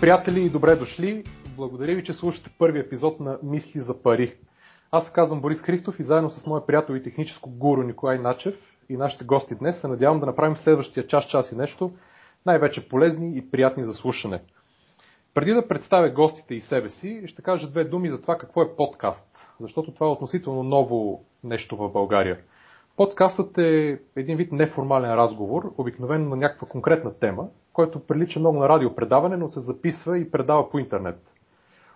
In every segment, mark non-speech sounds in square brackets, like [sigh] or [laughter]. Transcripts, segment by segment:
Приятели и добре дошли! Благодаря ви, че слушате първи епизод на Мисли за пари. Аз се казвам Борис Христов и заедно с моя приятел и техническо гуру Николай Начев и нашите гости днес се надявам да направим следващия час, час и нещо най-вече полезни и приятни за слушане. Преди да представя гостите и себе си, ще кажа две думи за това какво е подкаст, защото това е относително ново нещо в България. Подкастът е един вид неформален разговор, обикновено на някаква конкретна тема, който прилича много на радиопредаване, но се записва и предава по интернет.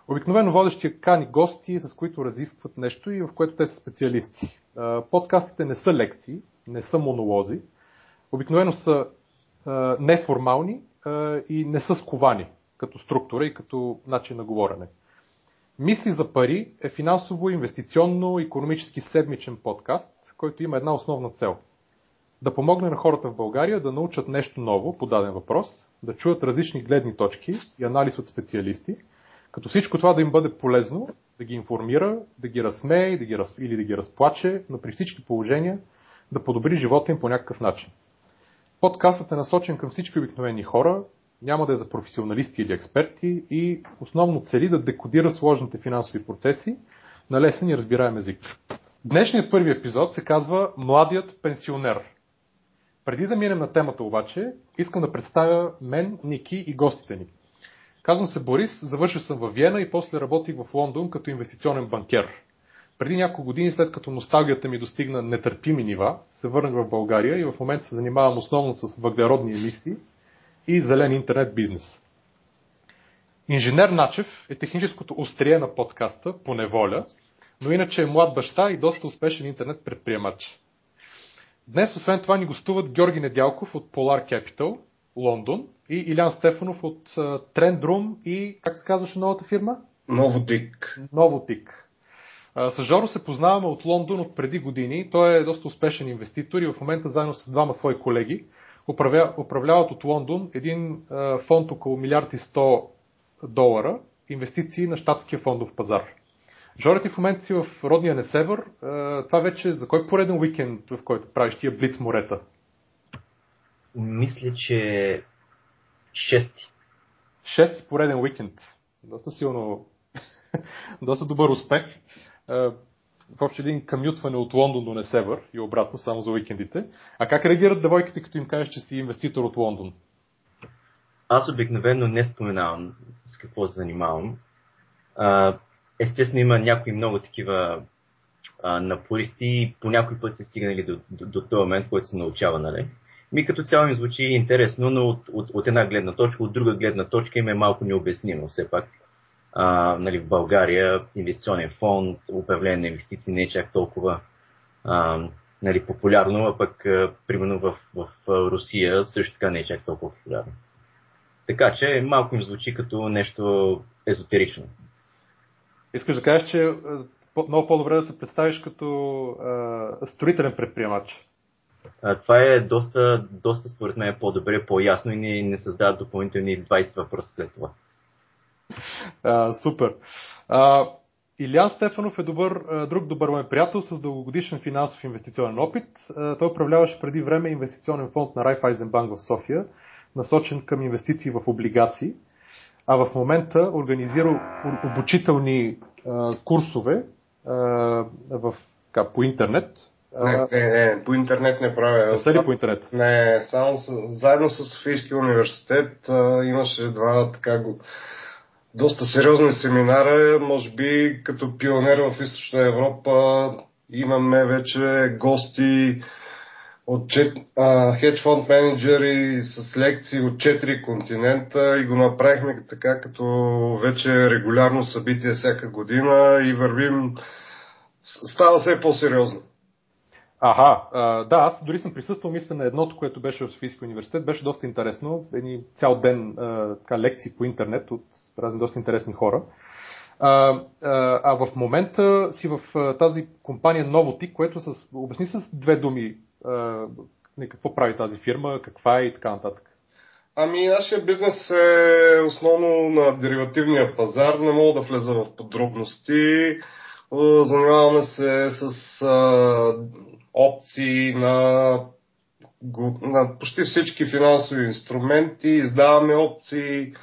Обикновено водещия кани гости, с които разискват нещо и в което те са специалисти. Подкастите не са лекции, не са монолози. Обикновено са неформални и не са сковани като структура и като начин на говорене. Мисли за пари е финансово, инвестиционно, економически седмичен подкаст, който има една основна цел. Да помогне на хората в България да научат нещо ново по даден въпрос, да чуят различни гледни точки и анализ от специалисти, като всичко това да им бъде полезно, да ги информира, да ги разсмее да ги раз... или да ги разплаче, но при всички положения да подобри живота им по някакъв начин. Подкастът е насочен към всички обикновени хора, няма да е за професионалисти или експерти и основно цели да декодира сложните финансови процеси на лесен и разбираем език. Днешният първи епизод се казва Младият пенсионер. Преди да минем на темата обаче, искам да представя мен, Ники и гостите ни. Казвам се Борис, завършил съм в Виена и после работих в Лондон като инвестиционен банкер. Преди няколко години, след като носталгията ми достигна нетърпими нива, се върнах в България и в момента се занимавам основно с въглеродни емисии и зелен интернет бизнес. Инженер Начев е техническото острие на подкаста по неволя, но иначе е млад баща и доста успешен интернет предприемач. Днес, освен това, ни гостуват Георги Недялков от Polar Capital, Лондон, и Илян Стефанов от Room и, как се казваше новата фирма? Новотик. Новотик. С Жоро се познаваме от Лондон от преди години. Той е доста успешен инвеститор и в момента заедно с двама свои колеги управляват от Лондон един фонд около милиард и 100 долара инвестиции на щатския фондов пазар. Жоро ти в момента си в родния Несевър. Това вече за кой пореден уикенд, в който правиш тия блиц морета? Мисля, че шести. Шести пореден уикенд. Доста силно, [laughs] доста добър успех в общи един камютване от Лондон до Несевър и обратно, само за уикендите. А как реагират девойките, като им кажеш, че си инвеститор от Лондон? Аз обикновено не споменавам с какво се занимавам. А, естествено има някои много такива а, напористи и по някой път се стигнали до, до, до този момент, който се научава, нали? Ми като цяло ми звучи интересно, но от, от, от една гледна точка, от друга гледна точка им е малко необяснимо все пак а, нали, в България инвестиционен фонд, управление на инвестиции не е чак толкова а, нали, популярно, а пък а, примерно в, в Русия също така не е чак толкова популярно. Така че малко им звучи като нещо езотерично. Искаш да кажеш, че много по-добре да се представиш като а, строителен предприемач. А, това е доста, доста според мен по-добре, по-ясно и не, не създава допълнителни 20 въпроса след това. А, супер. А, Илян Стефанов е добър, друг добър мой приятел с дългогодишен финансов инвестиционен опит. Той управляваше преди време инвестиционен фонд на Райфайзенбанк в София, насочен към инвестиции в облигации, а в момента организира обучителни а, курсове а, в, ка, по интернет. Не, не, не, по интернет не правя. Не са ли по интернет? Не, само с, заедно с Софийския университет а, имаше два така го доста сериозни семинара, може би като пионер в Източна Европа имаме вече гости от хедж фонд менеджери с лекции от 4 континента и го направихме така като вече регулярно събитие всяка година и вървим става все по-сериозно. Ага, а, да, аз дори съм присъствал, мисля, на едното, което беше в Софийския университет. Беше доста интересно. Едни цял ден така, лекции по интернет от разни доста интересни хора. А, а, а в момента си в тази компания Новотик, което с, обясни с две думи а, какво прави тази фирма, каква е и така нататък. Ами, нашия бизнес е основно на деривативния пазар. Не мога да влеза в подробности. Занимаваме се с а, опции на, на почти всички финансови инструменти, издаваме опции,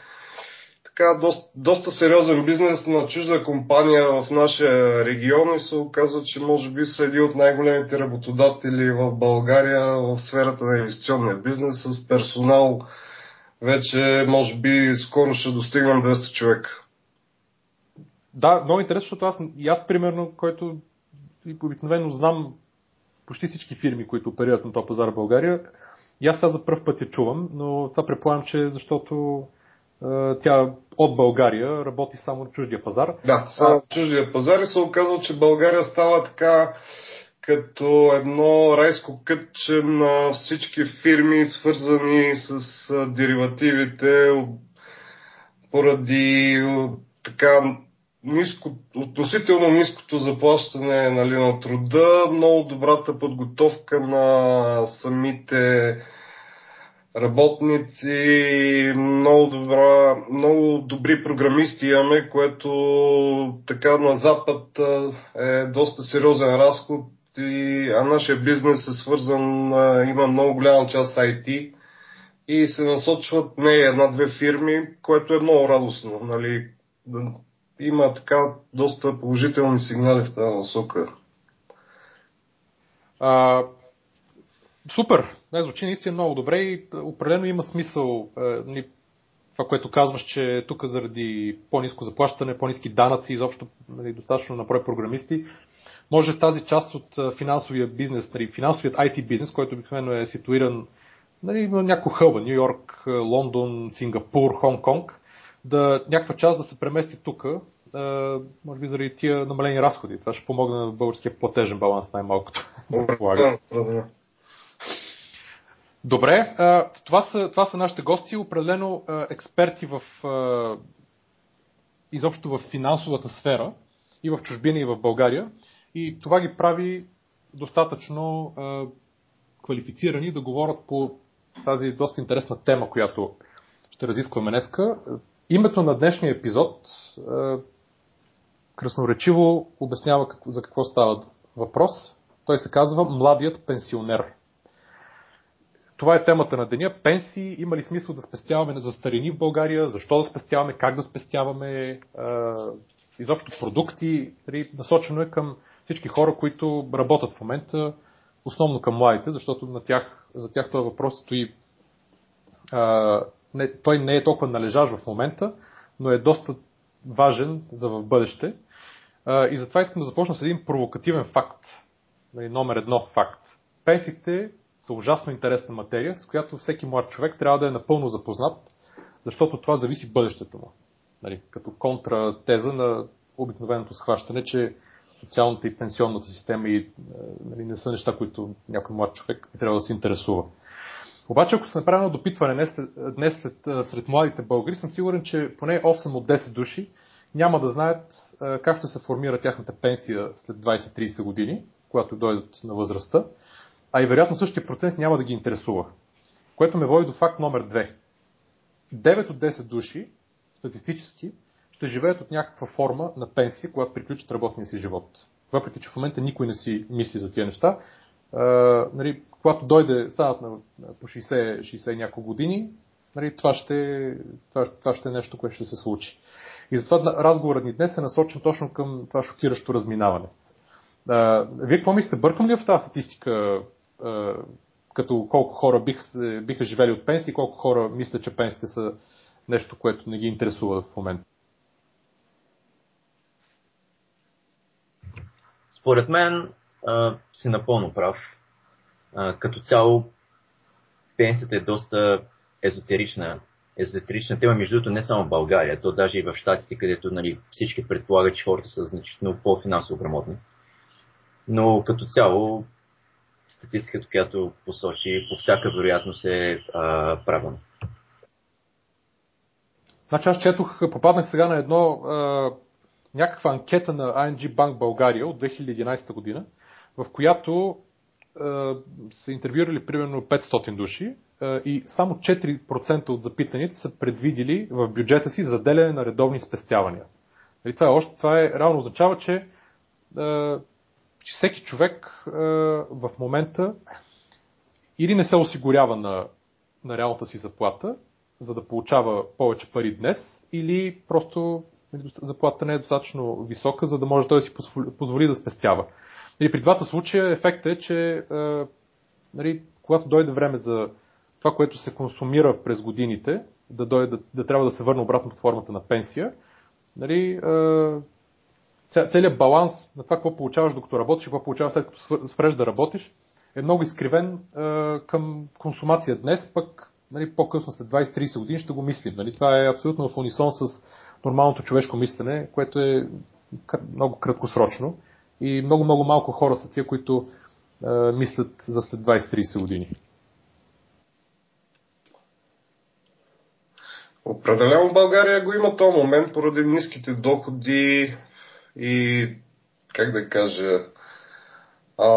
така доста, доста сериозен бизнес на чужда компания в нашия регион и се оказва, че може би са един от най-големите работодатели в България в сферата на инвестиционния бизнес с персонал вече може би скоро ще достигнем 200 човека. Да, много интересно, защото аз, и аз примерно, който обикновено знам почти всички фирми, които оперират на този пазар в България, и аз сега за първ път я чувам, но това предполагам, че е защото тя от България работи само на чуждия пазар. Да, само на чуждия пазар и се оказва, че България става така като едно райско кътче на всички фирми, свързани с деривативите, поради така ниско, относително ниското заплащане нали, на труда, много добрата подготовка на самите работници, много, добра, много добри програмисти имаме, което така на Запад е доста сериозен разход, и, а нашия бизнес е свързан, има много голяма част IT и се насочват не една-две фирми, което е много радостно. Нали? Има така доста положителни сигнали в тази насока. А, супер! Не, звучи наистина много добре и определено има смисъл е, това, което казваш, че тук заради по-низко заплащане, по-низки данъци, изобщо нали, достатъчно на брой програмисти, може тази част от финансовия бизнес, нали, финансовият IT бизнес, който обикновено е ситуиран нали, на някои хълба, Нью Йорк, Лондон, Сингапур, Хонг Конг, да някаква част да се премести тук, може би заради тия намалени разходи. Това ще помогне на българския платежен баланс най-малкото. Добре, това са, това са нашите гости, определено експерти в изобщо в финансовата сфера и в чужбина и в България. И това ги прави достатъчно квалифицирани да говорят по тази доста интересна тема, която ще разискваме днеска. Името на днешния епизод красноречиво обяснява за какво става въпрос. Той се казва Младият пенсионер. Това е темата на деня. Пенсии, има ли смисъл да спестяваме за старини в България, защо да спестяваме, как да спестяваме, изобщо продукти. Нали, насочено е към всички хора, които работят в момента, основно към младите, защото на тях, за тях този въпрос стои. Не, той не е толкова належащ в момента, но е доста важен за в бъдеще. И затова искам да започна с един провокативен факт. Нали, номер едно факт. Пенсиите са ужасно интересна материя, с която всеки млад човек трябва да е напълно запознат, защото това зависи бъдещето му. Нали, като контратеза на обикновеното схващане, че социалната и пенсионната система и, нали, не са неща, които някой млад човек трябва да се интересува. Обаче, ако се направи едно допитване днес, след, сред младите българи, съм сигурен, че поне 8 от 10 души няма да знаят как ще се формира тяхната пенсия след 20-30 години, когато дойдат на възрастта, а и вероятно същия процент няма да ги интересува. Което ме води до факт номер 2. 9 от 10 души, статистически, ще живеят от някаква форма на пенсия, когато приключат работния си живот. Въпреки, че в момента никой не си мисли за тия неща, а, нали, когато дойде, станат на, по 60, 60 няколко години, нали, това, ще, това, това ще е нещо, което ще се случи. И затова разговорът ни днес е насочен точно към това шокиращо разминаване. А, вие какво мислите? Бъркам ли в тази статистика, като колко хора бих, биха живели от пенсии, колко хора мислят, че пенсиите са нещо, което не ги интересува в момента? Според мен а, си напълно прав. А, като цяло пенсията е доста езотерична, езотерична тема, между другото не само в България, то даже и в Штатите, където нали, всички предполагат, че хората са значително по-финансово грамотни. Но като цяло статистиката, която посочи, по всяка вероятност е а, правилна. Значи аз четох, попаднах сега на едно а, някаква анкета на ING Bank България от 2011 година, в която е, са интервюирали примерно 500 души е, и само 4% от запитаните са предвидили в бюджета си заделяне на редовни спестявания. И нали, това, е още, това е, реално означава, че, че всеки човек е, в момента или не се осигурява на, на реалната си заплата, за да получава повече пари днес, или просто нали, заплатата не е достатъчно висока, за да може той да си позволи да спестява. И при двата случая ефектът е, че нали, когато дойде време за това, което се консумира през годините, да, дойде, да, да трябва да се върне обратно под формата на пенсия, нали, целият баланс на това, какво получаваш докато работиш и какво получаваш след като спреш да работиш, е много изкривен към консумация днес, пък нали, по-късно след 20-30 години ще го мислим. Нали. Това е абсолютно в унисон с нормалното човешко мислене, което е много краткосрочно. И много-много малко хора са тия, които е, мислят за след 20-30 години. Определено в България го има този момент поради ниските доходи и как да кажа а,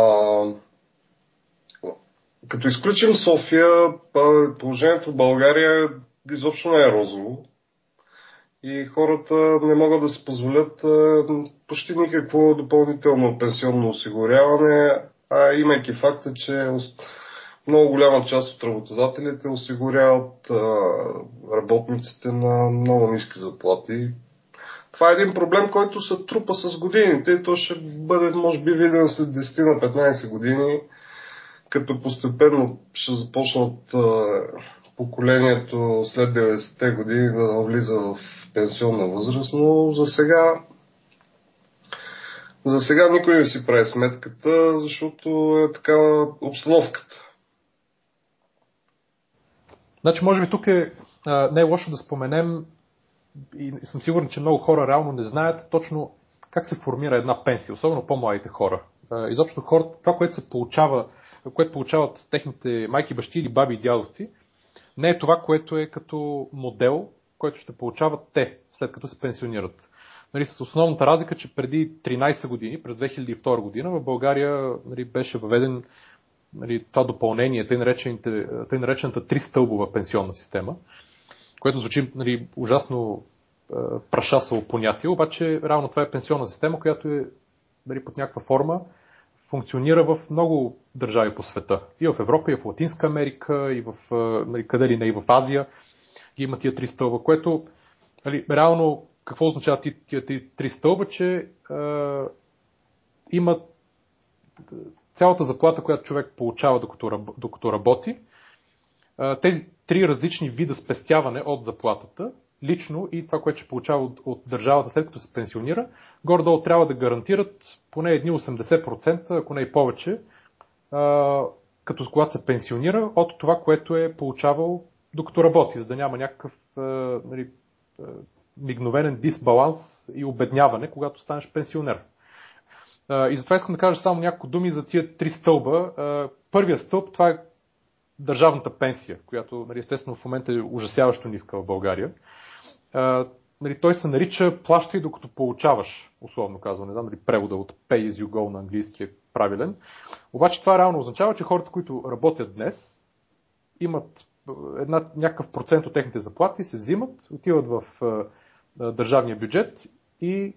като изключим София, положението в България изобщо не е розово и хората не могат да си позволят почти никакво допълнително пенсионно осигуряване, а имайки факта, че много голяма част от работодателите осигуряват работниците на много ниски заплати. Това е един проблем, който се трупа с годините и то ще бъде, може би, виден след 10 на 15 години, като постепенно ще започнат поколението след 90-те години да навлиза в пенсионна възраст, но за сега за сега никой не си прави сметката, защото е такава обстановката. Значи, може би тук е, а, не е лошо да споменем и съм сигурен, че много хора реално не знаят точно как се формира една пенсия, особено по-младите хора. Изобщо хората, това, което се получава, което получават техните майки, бащи или баби и дядовци, не е това, което е като модел, който ще получават те, след като се пенсионират. Нали, с основната разлика, че преди 13 години, през 2002 година, в България нали, беше въведен нали, това допълнение, тъй наречената три стълбова пенсионна система, което звучи нали, ужасно е, прашасало понятие, обаче реално това е пенсионна система, която е нали, под някаква форма функционира в много държави по света. И в Европа, и в Латинска Америка, и в нали, къде ли не, и в Азия ги има тия три стълба, което нали, реално какво означава тия, три стълба, че е, имат цялата заплата, която човек получава докато, докато работи, е, тези три различни вида спестяване от заплатата, лично и това, което ще получава от, от държавата след като се пенсионира, горе-долу трябва да гарантират поне едни 80%, ако не и повече, като когато се пенсионира, от това, което е получавал докато работи, за да няма някакъв нали, мигновенен дисбаланс и обедняване, когато станеш пенсионер. И затова искам да кажа само няколко думи за тия три стълба. Първият стълб, това е държавната пенсия, която нали, естествено в момента е ужасяващо ниска в България нали, той се нарича плащай докато получаваш, условно казвам. Не знам дали превода от pay as you go на английски е правилен. Обаче това реално означава, че хората, които работят днес, имат една, някакъв процент от техните заплати, се взимат, отиват в е, държавния бюджет и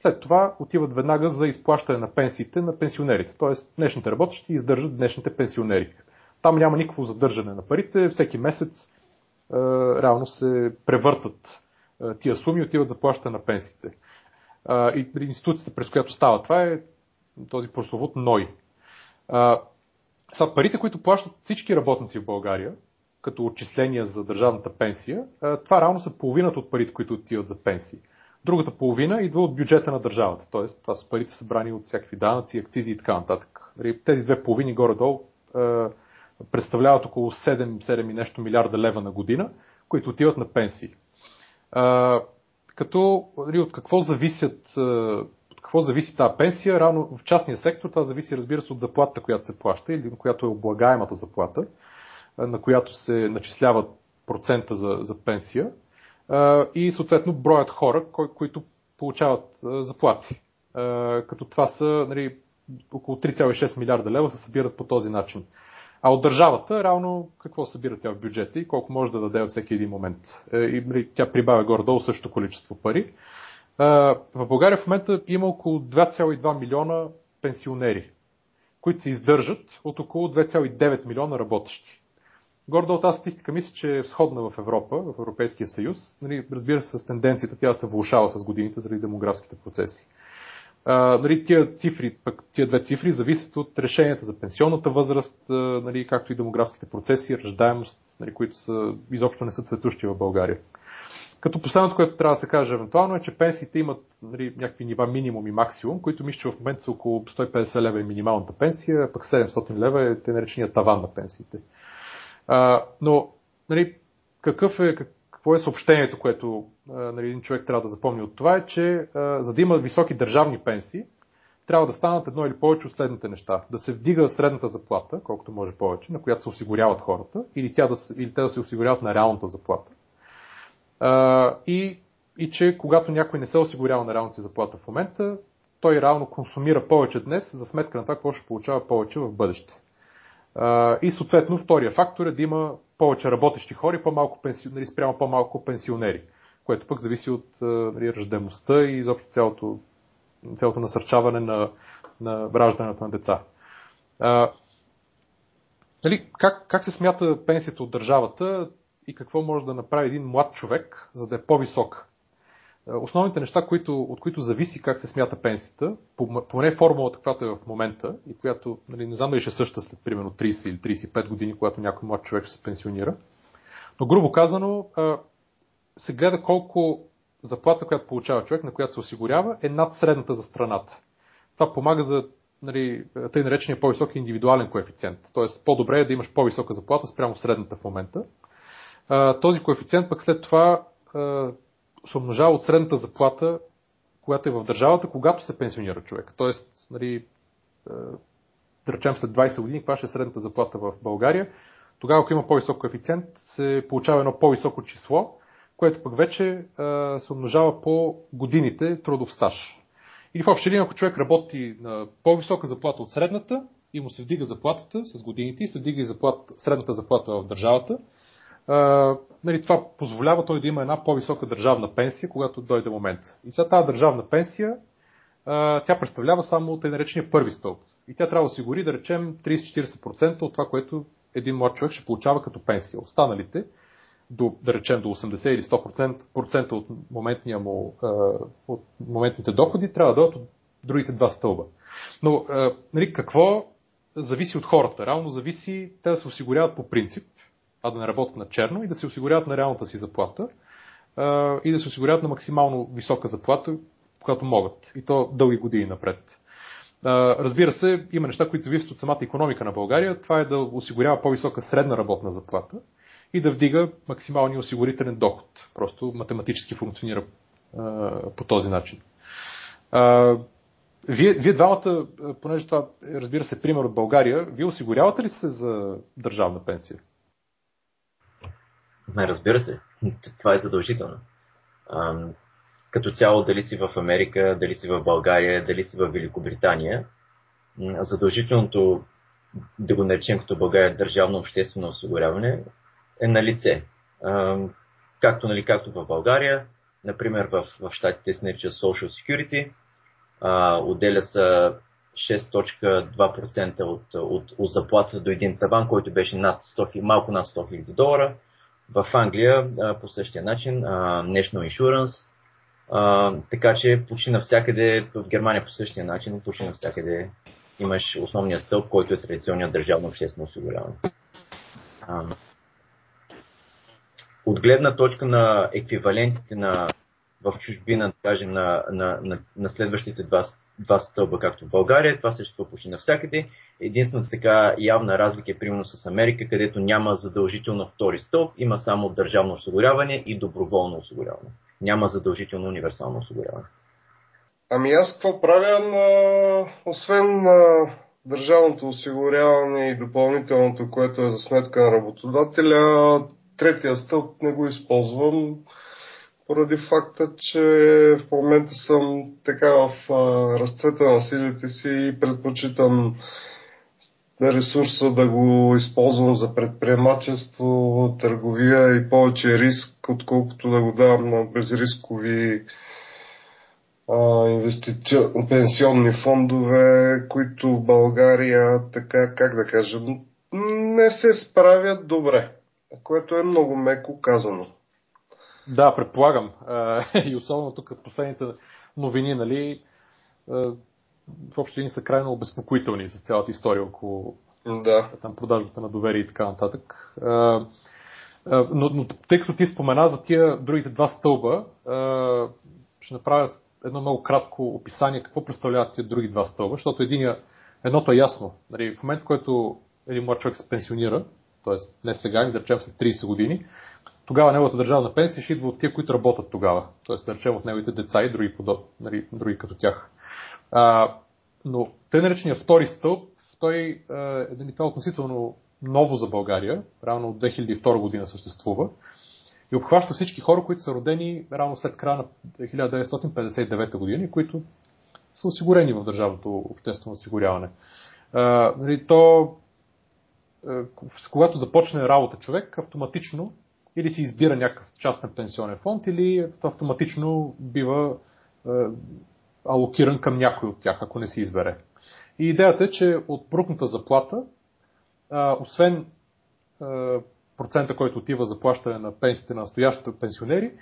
след това отиват веднага за изплащане на пенсиите на пенсионерите. Тоест днешните работещи издържат днешните пенсионери. Там няма никакво задържане на парите, всеки месец е, реално се превъртат тия суми отиват за плащане на пенсиите. И институцията, през която става това е този прословут НОЙ. Са парите, които плащат всички работници в България, като отчисления за държавната пенсия, това реално са половината от парите, които отиват за пенсии. Другата половина идва от бюджета на държавата, т.е. това са парите събрани от всякакви данъци, акцизи и така нататък. Нали, тези две половини горе-долу представляват около 7, 7 и нещо милиарда лева на година, които отиват на пенсии. А, като нали, от какво зависят от какво зависи тази пенсия, рано в частния сектор това зависи разбира се от заплатата, която се плаща или която е облагаемата заплата, на която се начисляват процента за, за пенсия и съответно броят хора, кои, които получават заплати. Като това са нали, около 3,6 милиарда лева се събират по този начин. А от държавата, реално, какво събира тя в бюджета и колко може да даде във всеки един момент. Е, и нали, тя прибавя горе-долу същото количество пари. Е, в България в момента има около 2,2 милиона пенсионери, които се издържат от около 2,9 милиона работещи. Гордо тази статистика мисля, че е сходна в Европа, в Европейския съюз. Нали, разбира се, с тенденцията тя се влушава с годините заради демографските процеси. А, нали, тия, цифри, пък, тия две цифри зависят от решенията за пенсионната възраст, нали, както и демографските процеси, ръждаемост, нали, които са, изобщо не са цветущи в България. Като последното, което трябва да се каже евентуално е, че пенсиите имат нали, някакви нива минимум и максимум, които мисля, че в момента са около 150 лева е минималната пенсия, пък 700 лева е те наречения таван на пенсиите. А, но нали, какъв е, какво е съобщението, което нали, един човек трябва да запомни от това е, че за да има високи държавни пенсии, трябва да станат едно или повече от следните неща. Да се вдига средната заплата, колкото може повече, на която се осигуряват хората, или, тя да, или те да се осигуряват на реалната заплата. И, и че когато някой не се осигурява на реалната си заплата в момента, той реално консумира повече днес за сметка на това, какво ще получава повече в бъдеще. И съответно втория фактор е да има повече работещи хора и по-малко пенсионери спрямо по-малко пенсионери, което пък зависи от нали, ръждемостта и изобщо цялото, цялото насърчаване на, на раждането на деца. А, нали, как, как се смята пенсията от държавата? и какво може да направи един млад човек, за да е по-висок. Е, основните неща, които, от които зависи как се смята пенсията, поне формулата, която е в момента и която нали, не знам дали ще е съща след примерно 30 или 35 години, когато някой млад човек се пенсионира. Но грубо казано, се гледа колко заплата, която получава човек, на която се осигурява, е над средната за страната. Това помага за нали, тъй наречения по-висок индивидуален коефициент. Тоест по-добре е да имаш по-висока заплата спрямо средната в момента, този коефициент пък след това се умножава от средната заплата, която е в държавата, когато се пенсионира човек. Тоест, нали, да речем след 20 години, каква ще е средната заплата в България, тогава, ако има по-висок коефициент, се получава едно по-високо число, което пък вече а, се умножава по годините трудов стаж. Или в общи линии, ако човек работи на по-висока заплата от средната и му се вдига заплатата с годините и се вдига и заплата, средната заплата в държавата, нали, това позволява той да има една по-висока държавна пенсия, когато дойде момент. И сега тази държавна пенсия, тя представлява само тъй наречения първи стълб. И тя трябва да осигури, да речем, 30-40% от това, което един млад човек ще получава като пенсия. Останалите, до, да речем до 80 или 100% от, моментния му, от моментните доходи, трябва да дойдат от другите два стълба. Но нали, какво зависи от хората? Реално зависи те да се осигуряват по принцип а да не работят на черно и да се осигуряват на реалната си заплата и да се осигуряват на максимално висока заплата, когато могат. И то дълги години напред. Разбира се, има неща, които зависят от самата економика на България. Това е да осигурява по-висока средна работна заплата и да вдига максималния осигурителен доход. Просто математически функционира по този начин. Вие, вие двамата, понеже това, разбира се, пример от България, вие осигурявате ли се за държавна пенсия? Разбира се. Това е задължително. Ам, като цяло, дали си в Америка, дали си в България, дали си в Великобритания, задължителното, да го наречем като България, държавно обществено осигуряване е на лице. Ам, както, нали, както в България, например в, в щатите се нарича Social Security, а, отделя са 6.2% от, от, от заплата до един таван, който беше над 100, малко над 100 000 долара в Англия по същия начин, National Insurance, така че почти навсякъде, в Германия по същия начин, почти навсякъде имаш основния стълб, който е традиционният държавно обществено осигуряване. От гледна точка на еквивалентите на, в чужбина, да кажем, на, на, на, на следващите два два стълба, както в България. Това съществува почти навсякъде. Единствената така явна разлика е примерно с Америка, където няма задължително втори стълб, има само държавно осигуряване и доброволно осигуряване. Няма задължително универсално осигуряване. Ами аз какво правя, на... освен на държавното осигуряване и допълнителното, което е за сметка на работодателя, третия стълб не го използвам поради факта, че в момента съм така в разцвета на силите си и предпочитам ресурса да го използвам за предприемачество, търговия и повече риск, отколкото да го давам на безрискови инвестици... пенсионни фондове, които в България, така, как да кажа, не се справят добре, което е много меко казано. Да, предполагам. [laughs] И особено тук последните новини, нали, в общи линии са крайно обезпокоителни с цялата история около да. там, продажбата на доверие и така нататък. Но, но тъй като ти спомена за тия другите два стълба, ще направя едно много кратко описание какво представляват тия други два стълба, защото единия, едното е ясно. Нали, в момента, в който един млад човек се пенсионира, т.е. не сега, да речем след 30 години, тогава неговата държавна пенсия ще идва от тия, които работят тогава. Т.е. да речем от неговите деца и други, подоб, нали, други като тях. А, но тъй наречения втори стълб, той е, е това относително ново за България, равно от 2002 година съществува и обхваща всички хора, които са родени рано след края на 1959 година и които са осигурени в държавното обществено осигуряване. А, нали, то, а, когато започне работа човек, автоматично или си избира някакъв частен пенсионен фонд, или автоматично бива а, алокиран към някой от тях, ако не си избере. И идеята е, че от брутната заплата, а, освен а, процента, който отива за плащане на пенсиите на настоящите пенсионери,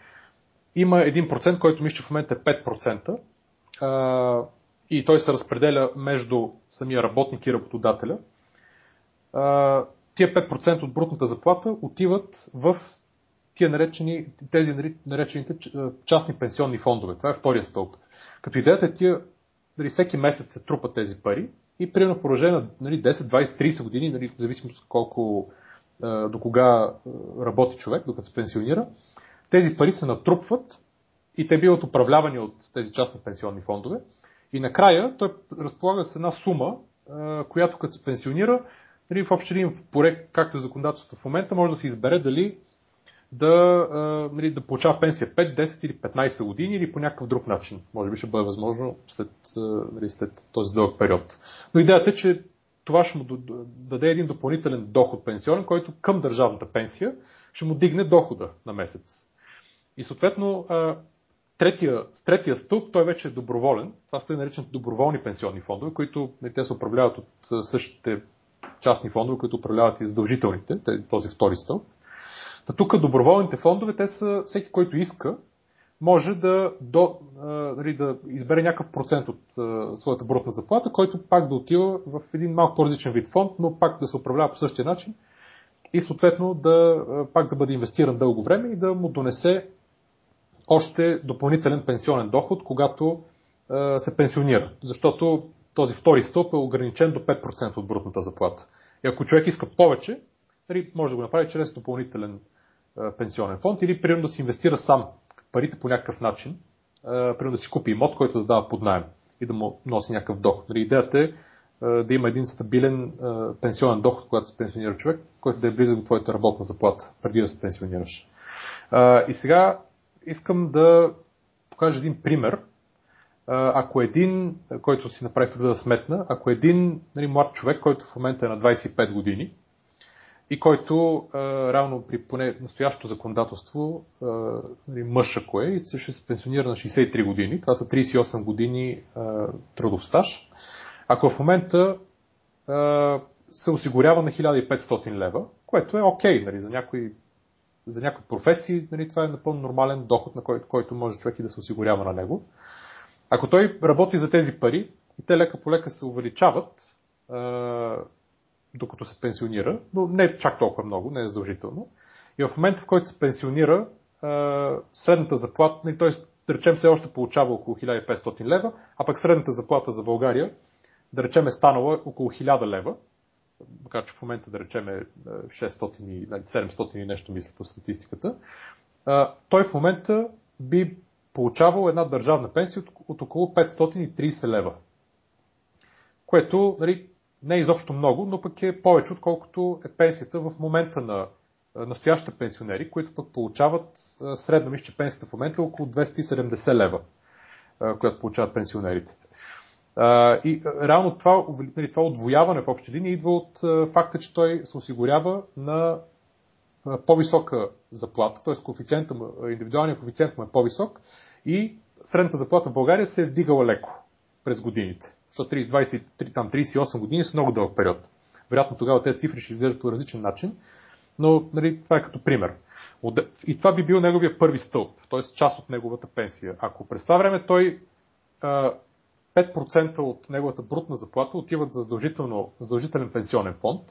има един процент, който мисля, че в момента е 5%. А, и той се разпределя между самия работник и работодателя. А, тия 5% от брутната заплата отиват в тия наречени, тези наречените частни пенсионни фондове. Това е втория стълб. Като идеята е тия, нали, всеки месец се трупат тези пари и примерно в поражение на нали, 10, 20, 30 години, нали, в зависимост колко, до кога работи човек, докато се пенсионира, тези пари се натрупват и те биват управлявани от тези частни пенсионни фондове. И накрая той разполага с една сума, която като се пенсионира, нали, в общи линии, както е законодателството в момента, може да се избере дали да, нали, да получава пенсия 5, 10 или 15 години или по някакъв друг начин. Може би ще бъде възможно след, нали, след този дълъг период. Но идеята е, че това ще му даде един допълнителен доход пенсионен, който към държавната пенсия ще му дигне дохода на месец. И съответно, третия, с третия стълб той вече е доброволен. Това са наричат доброволни пенсионни фондове, които нали, те се управляват от същите частни фондове, които управляват и задължителните, този втори стълб. Та тук доброволните фондове, те са всеки, който иска, може да, до, нали, да избере някакъв процент от своята брутна заплата, който пак да отива в един малко по-различен вид фонд, но пак да се управлява по същия начин и съответно да, пак да бъде инвестиран дълго време и да му донесе още допълнителен пенсионен доход, когато се пенсионира. Защото този втори стълб е ограничен до 5% от брутната заплата. И ако човек иска повече, нали, може да го направи чрез допълнителен пенсионен фонд или примерно да си инвестира сам парите по някакъв начин, примерно да си купи имот, който да дава под найем и да му носи някакъв доход. Нали, идеята е да има един стабилен пенсионен доход, когато се пенсионира човек, който да е близък до твоята работна заплата, преди да се пенсионираш. И сега искам да покажа един пример. Ако един, който си направи труда да сметна, ако един нали, млад човек, който в момента е на 25 години, и който а, равно при поне настоящото законодателство а, нали, мъж ако е и ще се пенсионира на 63 години. Това са 38 години а, трудов стаж. Ако в момента а, се осигурява на 1500 лева, което е окей okay, нали, за някои за някои професии, нали, това е напълно нормален доход, на който, който може човек и да се осигурява на него. Ако той работи за тези пари и те лека по лека се увеличават, докато се пенсионира, но не чак толкова много, не е задължително. И в момента, в който се пенсионира, средната заплата, т.е. да речем се още получава около 1500 лева, а пък средната заплата за България, да речем е станала около 1000 лева, макар че в момента да речем е 600 и 700 и нещо мисля по статистиката, той в момента би получавал една държавна пенсия от около 530 лева. Което нали, не е изобщо много, но пък е повече, отколкото е пенсията в момента на настоящите пенсионери, които пък получават средно, мисля, че пенсията в момента е около 270 лева, която получават пенсионерите. И реално това, нали, това отвояване в общи линии идва от факта, че той се осигурява на по-висока заплата, т.е. коефициента, индивидуалният коефициент му е по-висок и средната заплата в България се е вдигала леко през годините защото 20, там 38 години са много дълъг период. Вероятно тогава тези цифри ще изглеждат по различен начин, но нали, това е като пример. И това би бил неговия първи стълб, т.е. част от неговата пенсия. Ако през това време той 5% от неговата брутна заплата отиват за задължителен пенсионен фонд,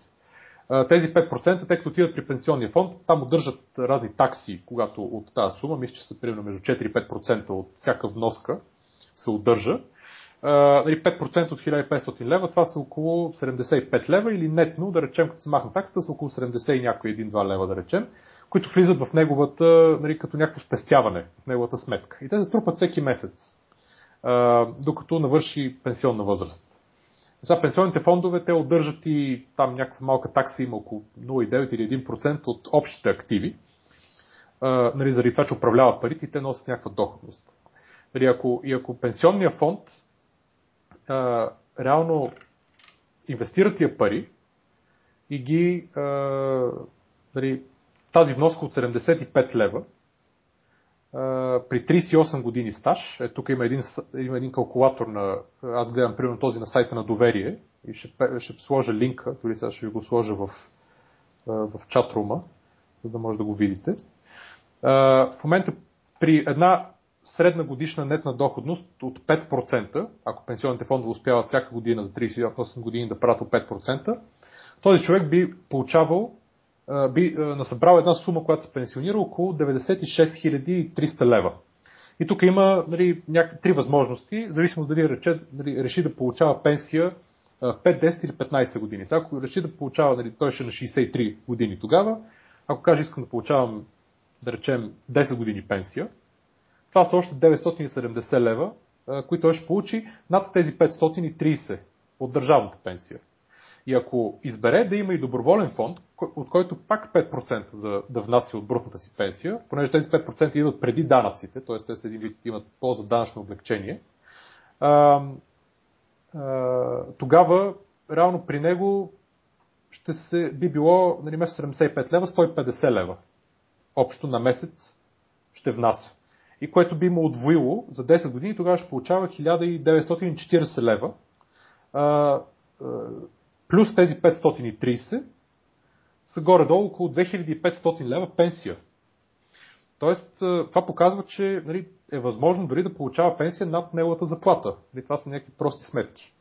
тези 5%, те като отиват при пенсионния фонд, там удържат разни такси, когато от тази сума, мисля, че са примерно между 4-5% от всяка вноска се удържа. 5% нали, от 1500 лева, това са около 75 лева или нетно, да речем, като се махна таксата, са около 70 и някои 1-2 лева, да речем, които влизат в неговата, нали, като някакво спестяване в неговата сметка. И те се струпат всеки месец, докато навърши пенсионна възраст. За пенсионните фондове те удържат и там някаква малка такса има около 0,9 или 1% от общите активи, нали, заради това, че управляват парите и те носят някаква доходност. Нали, ако, и ако пенсионния фонд а, реално инвестира тия пари и ги а, нали, тази вноска от 75 лева при 38 години стаж, е, тук има един, има един калкулатор на, аз гледам примерно този на сайта на доверие и ще, ще сложа линка, дори сега ще ви го сложа в, в чатрума, за да може да го видите. В момента при една средна годишна нетна доходност от 5%, ако пенсионните фондове успяват всяка година за 38 години да правят 5%, този човек би получавал би насъбрал една сума, която се пенсионира около 96 300 лева. И тук има нали, някакви три възможности, в зависимост дали рече, нали, реши да получава пенсия 5, 10 или 15 години. Сега, ако реши да получава, нали, той ще е на 63 години тогава, ако каже искам да получавам, да речем, 10 години пенсия, това са още 970 лева, които той ще получи над тези 530 от държавната пенсия. И ако избере да има и доброволен фонд, от който пак 5% да, да внася от брутната си пенсия, понеже тези 5% идват преди данъците, т.е. те са един вид имат полза данъчно облегчение, а, а, тогава реално при него ще се, би било нали, 75 лева, 150 лева. Общо на месец ще внася. И което би му отвоило за 10 години, тогава ще получава 1940 лева. Плюс тези 530 са горе-долу около 2500 лева пенсия. Тоест, това показва, че нали, е възможно дори да получава пенсия над неговата заплата. Нали, това са някакви прости сметки.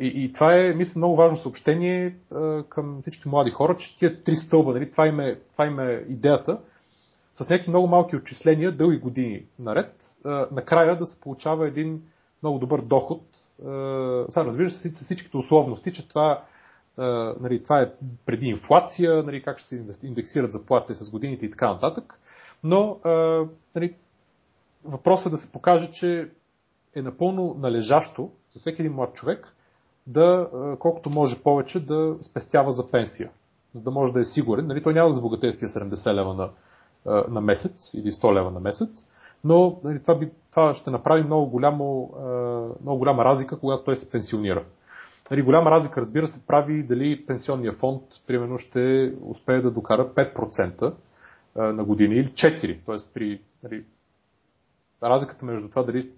И, и това е, мисля, много важно съобщение към всички млади хора, че тия три стълба, нали, това, им е, това им е идеята, с някакви много малки отчисления, дълги години наред, накрая да се получава един много добър доход. Сега разбира се, с всичките условности, че това, нали, това е преди инфлация, нали, как ще се индексират заплатите с годините и така нататък. Но нали, въпросът е да се покаже, че е напълно належащо за всеки един млад човек да, колкото може повече, да спестява за пенсия, за да може да е сигурен. Нали, той няма да забогатее с тия 70 лева на, на месец или 100 лева на месец, но нали, това, би, това ще направи много, голямо, много голяма разлика, когато той се пенсионира. Нали, голяма разлика, разбира се, прави дали пенсионния фонд, примерно, ще успее да докара 5% на година или 4%. Т.е. при нали, разликата между това дали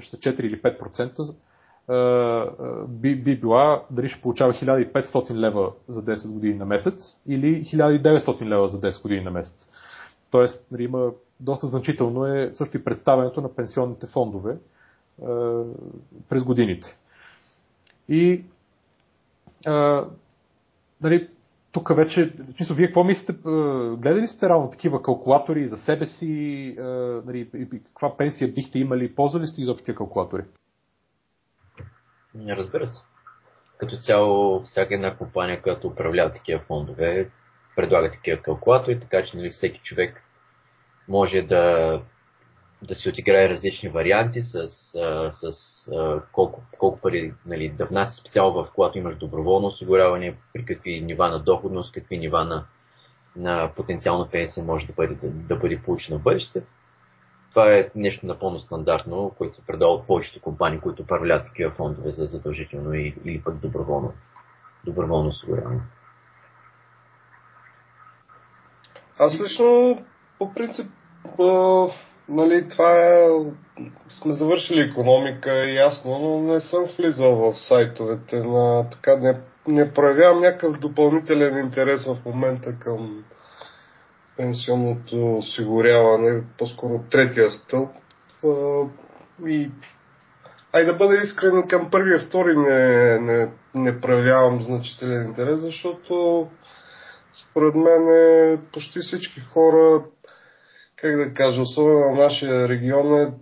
ще са 4 или 5%, би, би била дали ще получава 1500 лева за 10 години на месец или 1900 лева за 10 години на месец. Тоест, нали, има доста значително е също и представянето на пенсионните фондове е, през годините. И е, нали, тук вече, смисъл, вие какво мислите, гледали сте равно такива калкулатори за себе си, е, нали, каква пенсия бихте имали, ползвали сте изобщо такива калкулатори? Не разбира се. Като цяло, всяка една компания, която управлява такива фондове, предлага такива калкулатори, така че нали, всеки човек може да, да си отиграе различни варианти с, а, с а, колко, колко пари нали, да внася специално в когато имаш доброволно осигуряване, при какви нива на доходност, какви нива на, на потенциална пенсия може да бъде, да, да бъде получена в бъдеще. Това е нещо напълно стандартно, което се предава от повечето компании, които управляват такива фондове за задължително или пък доброволно, доброволно осигуряване. Аз лично по принцип, а, нали, това е, сме завършили економика, ясно, но не съм влизал в сайтовете на така не не проявявам някакъв допълнителен интерес в момента към пенсионното осигуряване, по-скоро третия стълб. И Ай да бъда искрен към първия, втори не, не, не проявявам значителен интерес, защото според мен е, почти всички хора, как да кажа, особено в нашия регион е,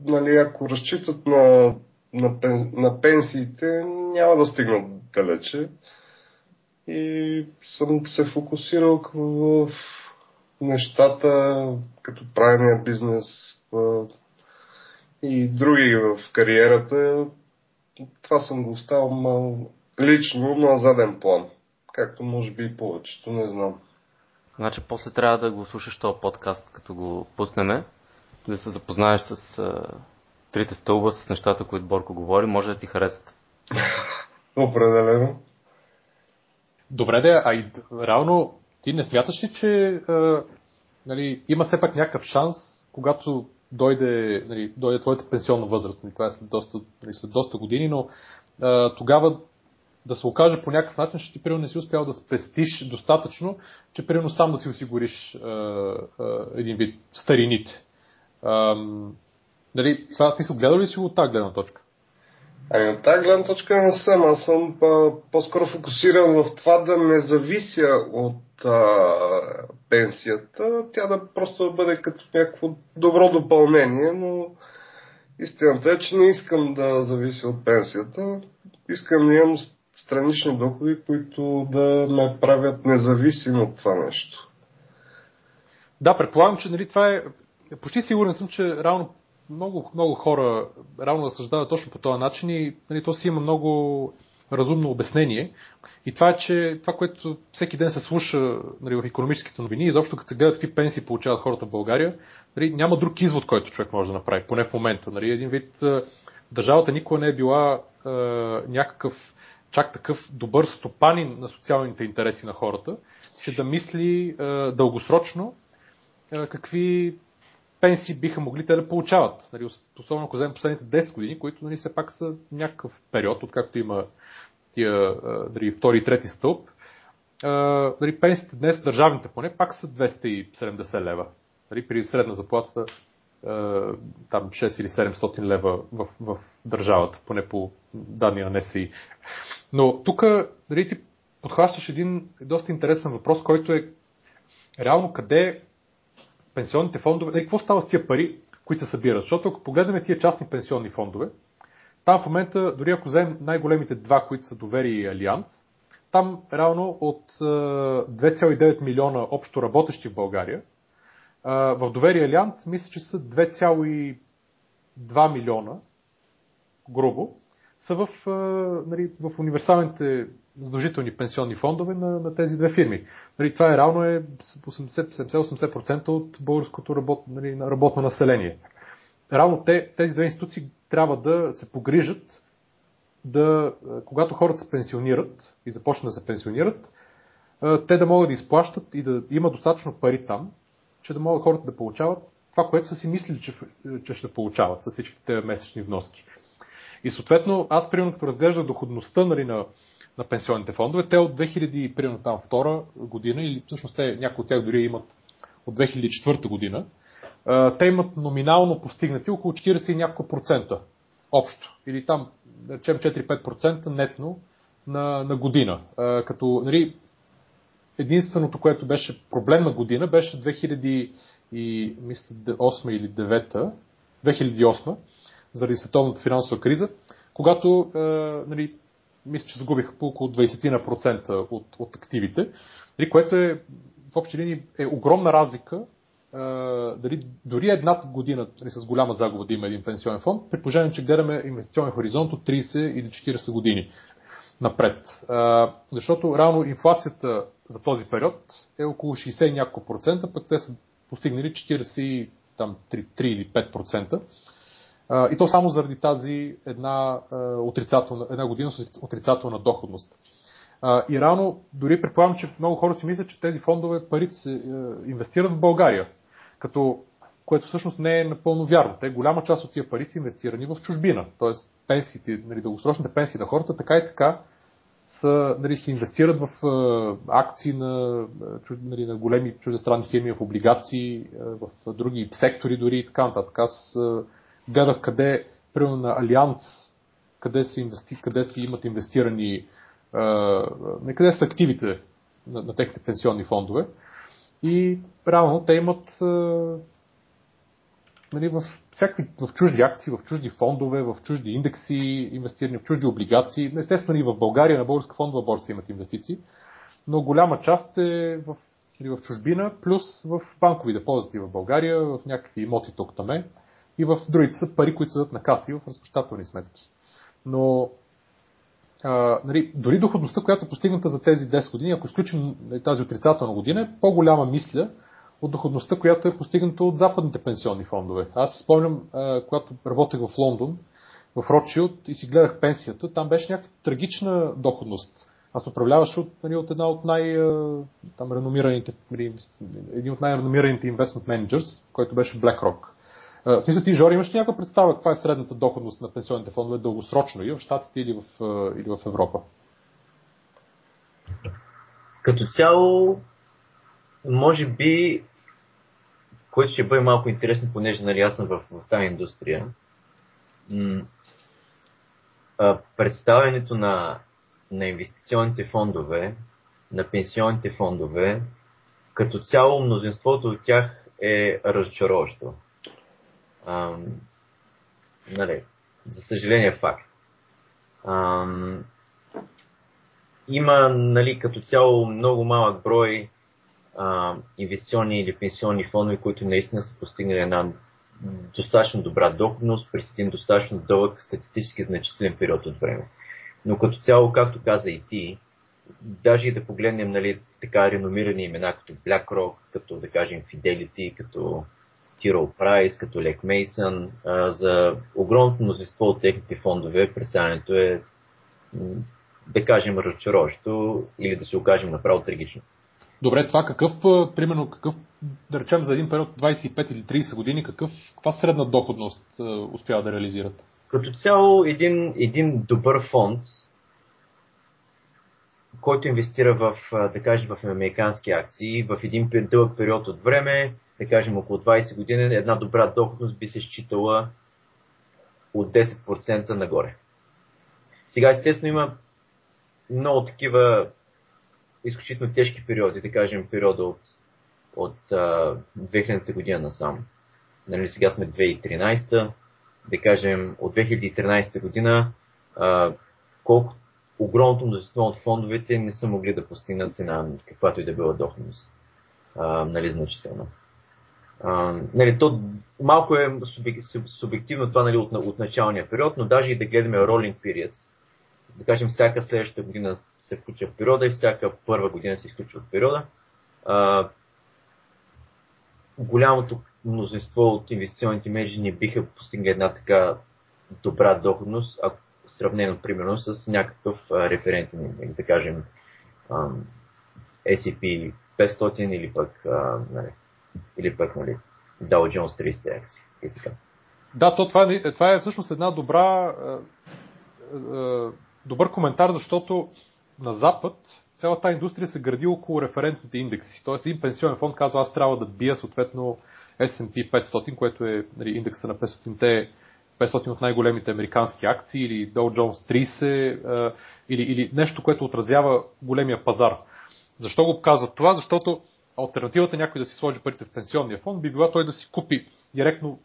нали, ако разчитат на, на, на пенсиите, няма да стигнат далече. И съм се фокусирал в нещата, като правения бизнес, и други в кариерата, това съм го оставил лично на заден план. Както може би и повечето, не знам. Значи после трябва да го слушаш този подкаст, като го пуснеме, да се запознаеш с а, трите стълба, с нещата, които Борко говори, може да ти харесат. [laughs] Определено. Добре, да, а и реално ти не смяташ ли, че а, нали, има все пак някакъв шанс, когато дойде, нали, дойде твоята пенсионна възраст. Нали, това е след доста, нали, след доста години, но а, тогава да се окаже по някакъв начин, че ти примерно не си успял да спестиш достатъчно, че примерно сам да си осигуриш а, а, един вид старините. А, нали, това смисъл гледал ли си от тази гледна точка? Ами от тази гледна точка не съм. Аз съм по-скоро фокусиран в това да не завися от а, пенсията, тя да просто бъде като някакво добро допълнение, но истината е, че не искам да завися от пенсията. Искам да имам странични доходи, които да ме правят независим от това нещо. Да, предполагам, че нали, това е. Почти сигурен съм, че равно много, много хора равно разсъждават точно по този начин и нали, то си има много разумно обяснение. И това е, че това, което всеки ден се слуша нали, в економическите новини, изобщо като се гледат какви пенсии получават хората в България, нали, няма друг извод, който човек може да направи, поне в момента. Нали, един вид държавата никога не е била е, някакъв чак такъв добър стопанин на социалните интереси на хората, че да мисли е, дългосрочно е, какви пенсии биха могли те да получават. Нали, особено ако вземем последните 10 години, които нали, все пак са някакъв период, откакто има тия дали, втори и трети стълб. Дали, пенсиите днес, държавните поне, пак са 270 лева. Дали, при средна заплата там 6 или 700 лева в, в държавата, поне по данни на НСИ. Но тук дали, ти подхващаш един доста интересен въпрос, който е реално къде пенсионните фондове, какво става с тия пари, които се събират? Защото ако погледнем тия частни пенсионни фондове, там в момента, дори ако вземем най-големите два, които са Довери и Алианс, там реално от 2,9 милиона общо работещи в България, в Довери и Алианс мисля, че са 2,2 милиона, грубо, са в, нали, в универсалните задължителни пенсионни фондове на, на тези две фирми. Нали, това е реално е 70-80% от българското работ, нали, работно население. Реално те, тези две институции трябва да се погрижат да, когато хората се пенсионират и започнат да се пенсионират, те да могат да изплащат и да има достатъчно пари там, че да могат хората да получават това, което са си мислили, че, че ще получават с всичките месечни вноски. И съответно, аз примерно като разглеждах доходността нали, на, на пенсионните фондове, те от 2000, примерно там втора година, или всъщност те, някои от тях дори имат от 2004 година, те имат номинално постигнати около 40 и няколко процента общо. Или там, да речем 4-5% нетно на, на година. Като нали, единственото, което беше проблемна година, беше 2008 или 2009, 2008, заради световната финансова криза, когато нали, мисля, че загубиха по около 20% от, от активите, нали, което е в общи линии е огромна разлика дали, дори една година нали, с голяма загуба да има един пенсионен фонд, при положение, че гледаме инвестиционен хоризонт от 30 или 40 години напред. А, защото реално инфлацията за този период е около 60 и няколко процента, пък те са постигнали 40, там, 3, 3 или 5%. А, и то само заради тази една, отрицателна, една година с отрицателна доходност. И рано, дори предполагам, че много хора си мислят, че тези фондове парите се инвестират в България като, което всъщност не е напълно вярно. Те голяма част от тия пари са инвестирани в чужбина. Тоест пенсиите, нали, дългосрочните пенсии на хората така и така са, нали, се инвестират в акции на, нали, на големи чуждестранни фирми, в облигации, в други сектори дори и така нататък. Аз гледах къде, примерно на Алианс, къде се, инвести, къде се имат инвестирани, а, къде са активите на, на техните пенсионни фондове. И реално те имат нали, в, всякакви, в чужди акции, в чужди фондове, в чужди индекси, инвестирани в чужди облигации. Естествено и в България, на българска фондова борса имат инвестиции, но голяма част е в, нали, в чужбина, плюс в банкови депозити в България, в някакви имоти тук таме и в другите са пари, които са на каси в разпощателни сметки. Но а, нали, дори доходността, която е постигната за тези 10 години, ако изключим нали, тази отрицателна година, е по-голяма мисля от доходността, която е постигната от западните пенсионни фондове. Аз си спомням, а, когато работех в Лондон, в Ротшилд и си гледах пенсията, там беше някаква трагична доходност. Аз управляваш от, нали, от една от най- там, реномираните, нали, един от най-реномираните investment managers, който беше BlackRock. В смисъл ти, Жори, имаш ли някаква представа каква е средната доходност на пенсионните фондове дългосрочно и в Штатите или в, или в Европа? Като цяло, може би, което ще бъде малко интересно, понеже нали, аз съм в, в тази индустрия, м- представянето на, на инвестиционните фондове, на пенсионните фондове, като цяло мнозинството от тях е разочароващо ам, нали, за съжаление е факт. Ам, има нали, като цяло много малък брой а, инвестиционни или пенсионни фондове, които наистина са постигнали една достатъчно добра доходност през един достатъчно дълъг статистически значителен период от време. Но като цяло, както каза и ти, даже и да погледнем нали, така реномирани имена като BlackRock, като да кажем Fidelity, като Тирол Прайс, като Лек Мейсън. За огромното мнозинство от техните фондове представянето е, да кажем, разочароващо или да се окажем направо трагично. Добре, това какъв, примерно, какъв, да речем за един период 25 или 30 години, какъв, каква средна доходност успява да реализират? Като цяло, един, един добър фонд, който инвестира в, да кажем, в американски акции, в един дълъг период от време, да кажем около 20 години, една добра доходност би се считала от 10% нагоре. Сега, естествено, има много такива изключително тежки периоди, да кажем периода от, от 2000 година насам. Нали, сега сме 2013, да кажем от 2013 година, а, колко огромното множество от фондовете не са могли да постигнат една каквато и да била доходност. А, нали, значително. А, нали, то малко е субективно това нали, от, от началния период, но даже и да гледаме rolling periods, да кажем всяка следваща година се включва в периода и всяка първа година се изключва от периода, а, голямото мнозинство от инвестиционните мрежи не биха постигнали една така добра доходност, ако сравнено примерно с някакъв референтен индекс, да кажем S&P 500 или пък а, нали, или пък нали, Dow Jones 300 акции. И. Да, то това, е, това е всъщност една добра, добър коментар, защото на Запад цялата индустрия се гради около референтните индекси. Тоест един пенсионен фонд казва, аз трябва да бия съответно S&P 500, което е нали, индекса на 500-те 500 от най-големите американски акции или Dow Jones 30 или, или нещо, което отразява големия пазар. Защо го казват това? Защото альтернативата някой да си сложи парите в пенсионния фонд би била той да си купи директно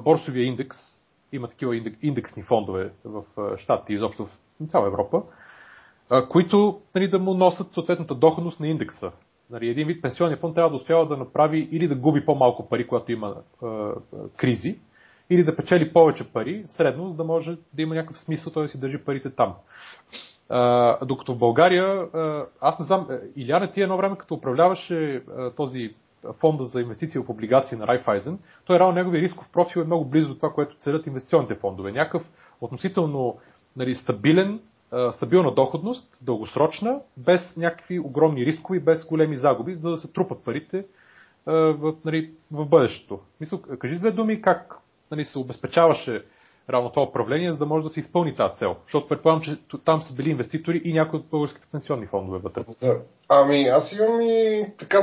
борсовия индекс. Има такива индексни фондове в Штатите и изобщо в цяла Европа, които нали, да му носят съответната доходност на индекса. Нали, един вид пенсионния фонд трябва да успява да направи или да губи по-малко пари, когато има е, кризи, или да печели повече пари, средно, за да може да има някакъв смисъл той да си държи парите там. Докато в България, аз не знам, е, Иляна ти едно време, като управляваше а, този фонда за инвестиции в облигации на Райфайзен, той реално негови рисков профил е много близо до това, което целят инвестиционните фондове. Някакъв относително нали, стабилен, стабилна доходност, дългосрочна, без някакви огромни рискови, без големи загуби, за да се трупат парите в, нали, в бъдещето. Мисъл, кажи с две думи как нали, се обезпечаваше равно това управление, за да може да се изпълни тази цел? Защото предполагам, че там са били инвеститори и някои от българските пенсионни фондове вътре. Ами, аз имам и така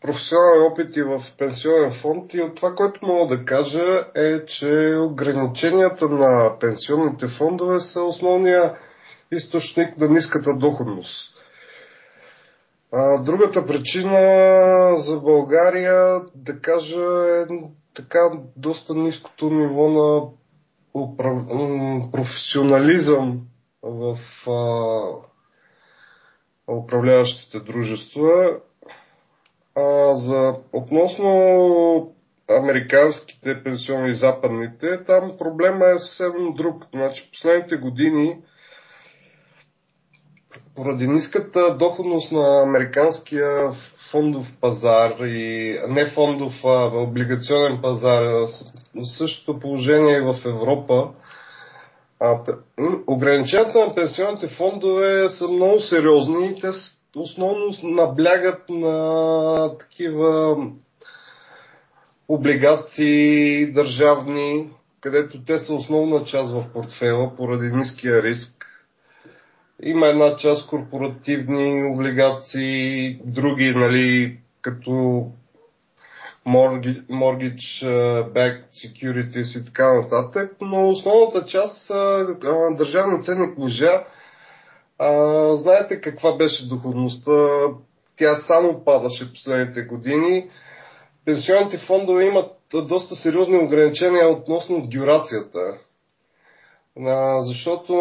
професионален опит и в пенсионен фонд и от това, което мога да кажа е, че ограниченията на пенсионните фондове са основния източник на ниската доходност. А, другата причина за България, да кажа, е така доста ниското ниво на управ... професионализъм в а, управляващите дружества. А, за, относно американските пенсионни западните, там проблема е съвсем друг. Значи, последните години поради ниската доходност на американския фондов пазар и не фондов, а облигационен пазар, същото положение и в Европа, ограниченията на пенсионните фондове са много сериозни и те основно наблягат на такива облигации държавни, където те са основна част в портфела поради ниския риск. Има една част корпоративни облигации, други, нали, като mortgage backed securities и така нататък, но основната част са държавни ценни книжа. Знаете каква беше доходността? Тя само падаше последните години. Пенсионните фондове имат доста сериозни ограничения относно дюрацията. Защото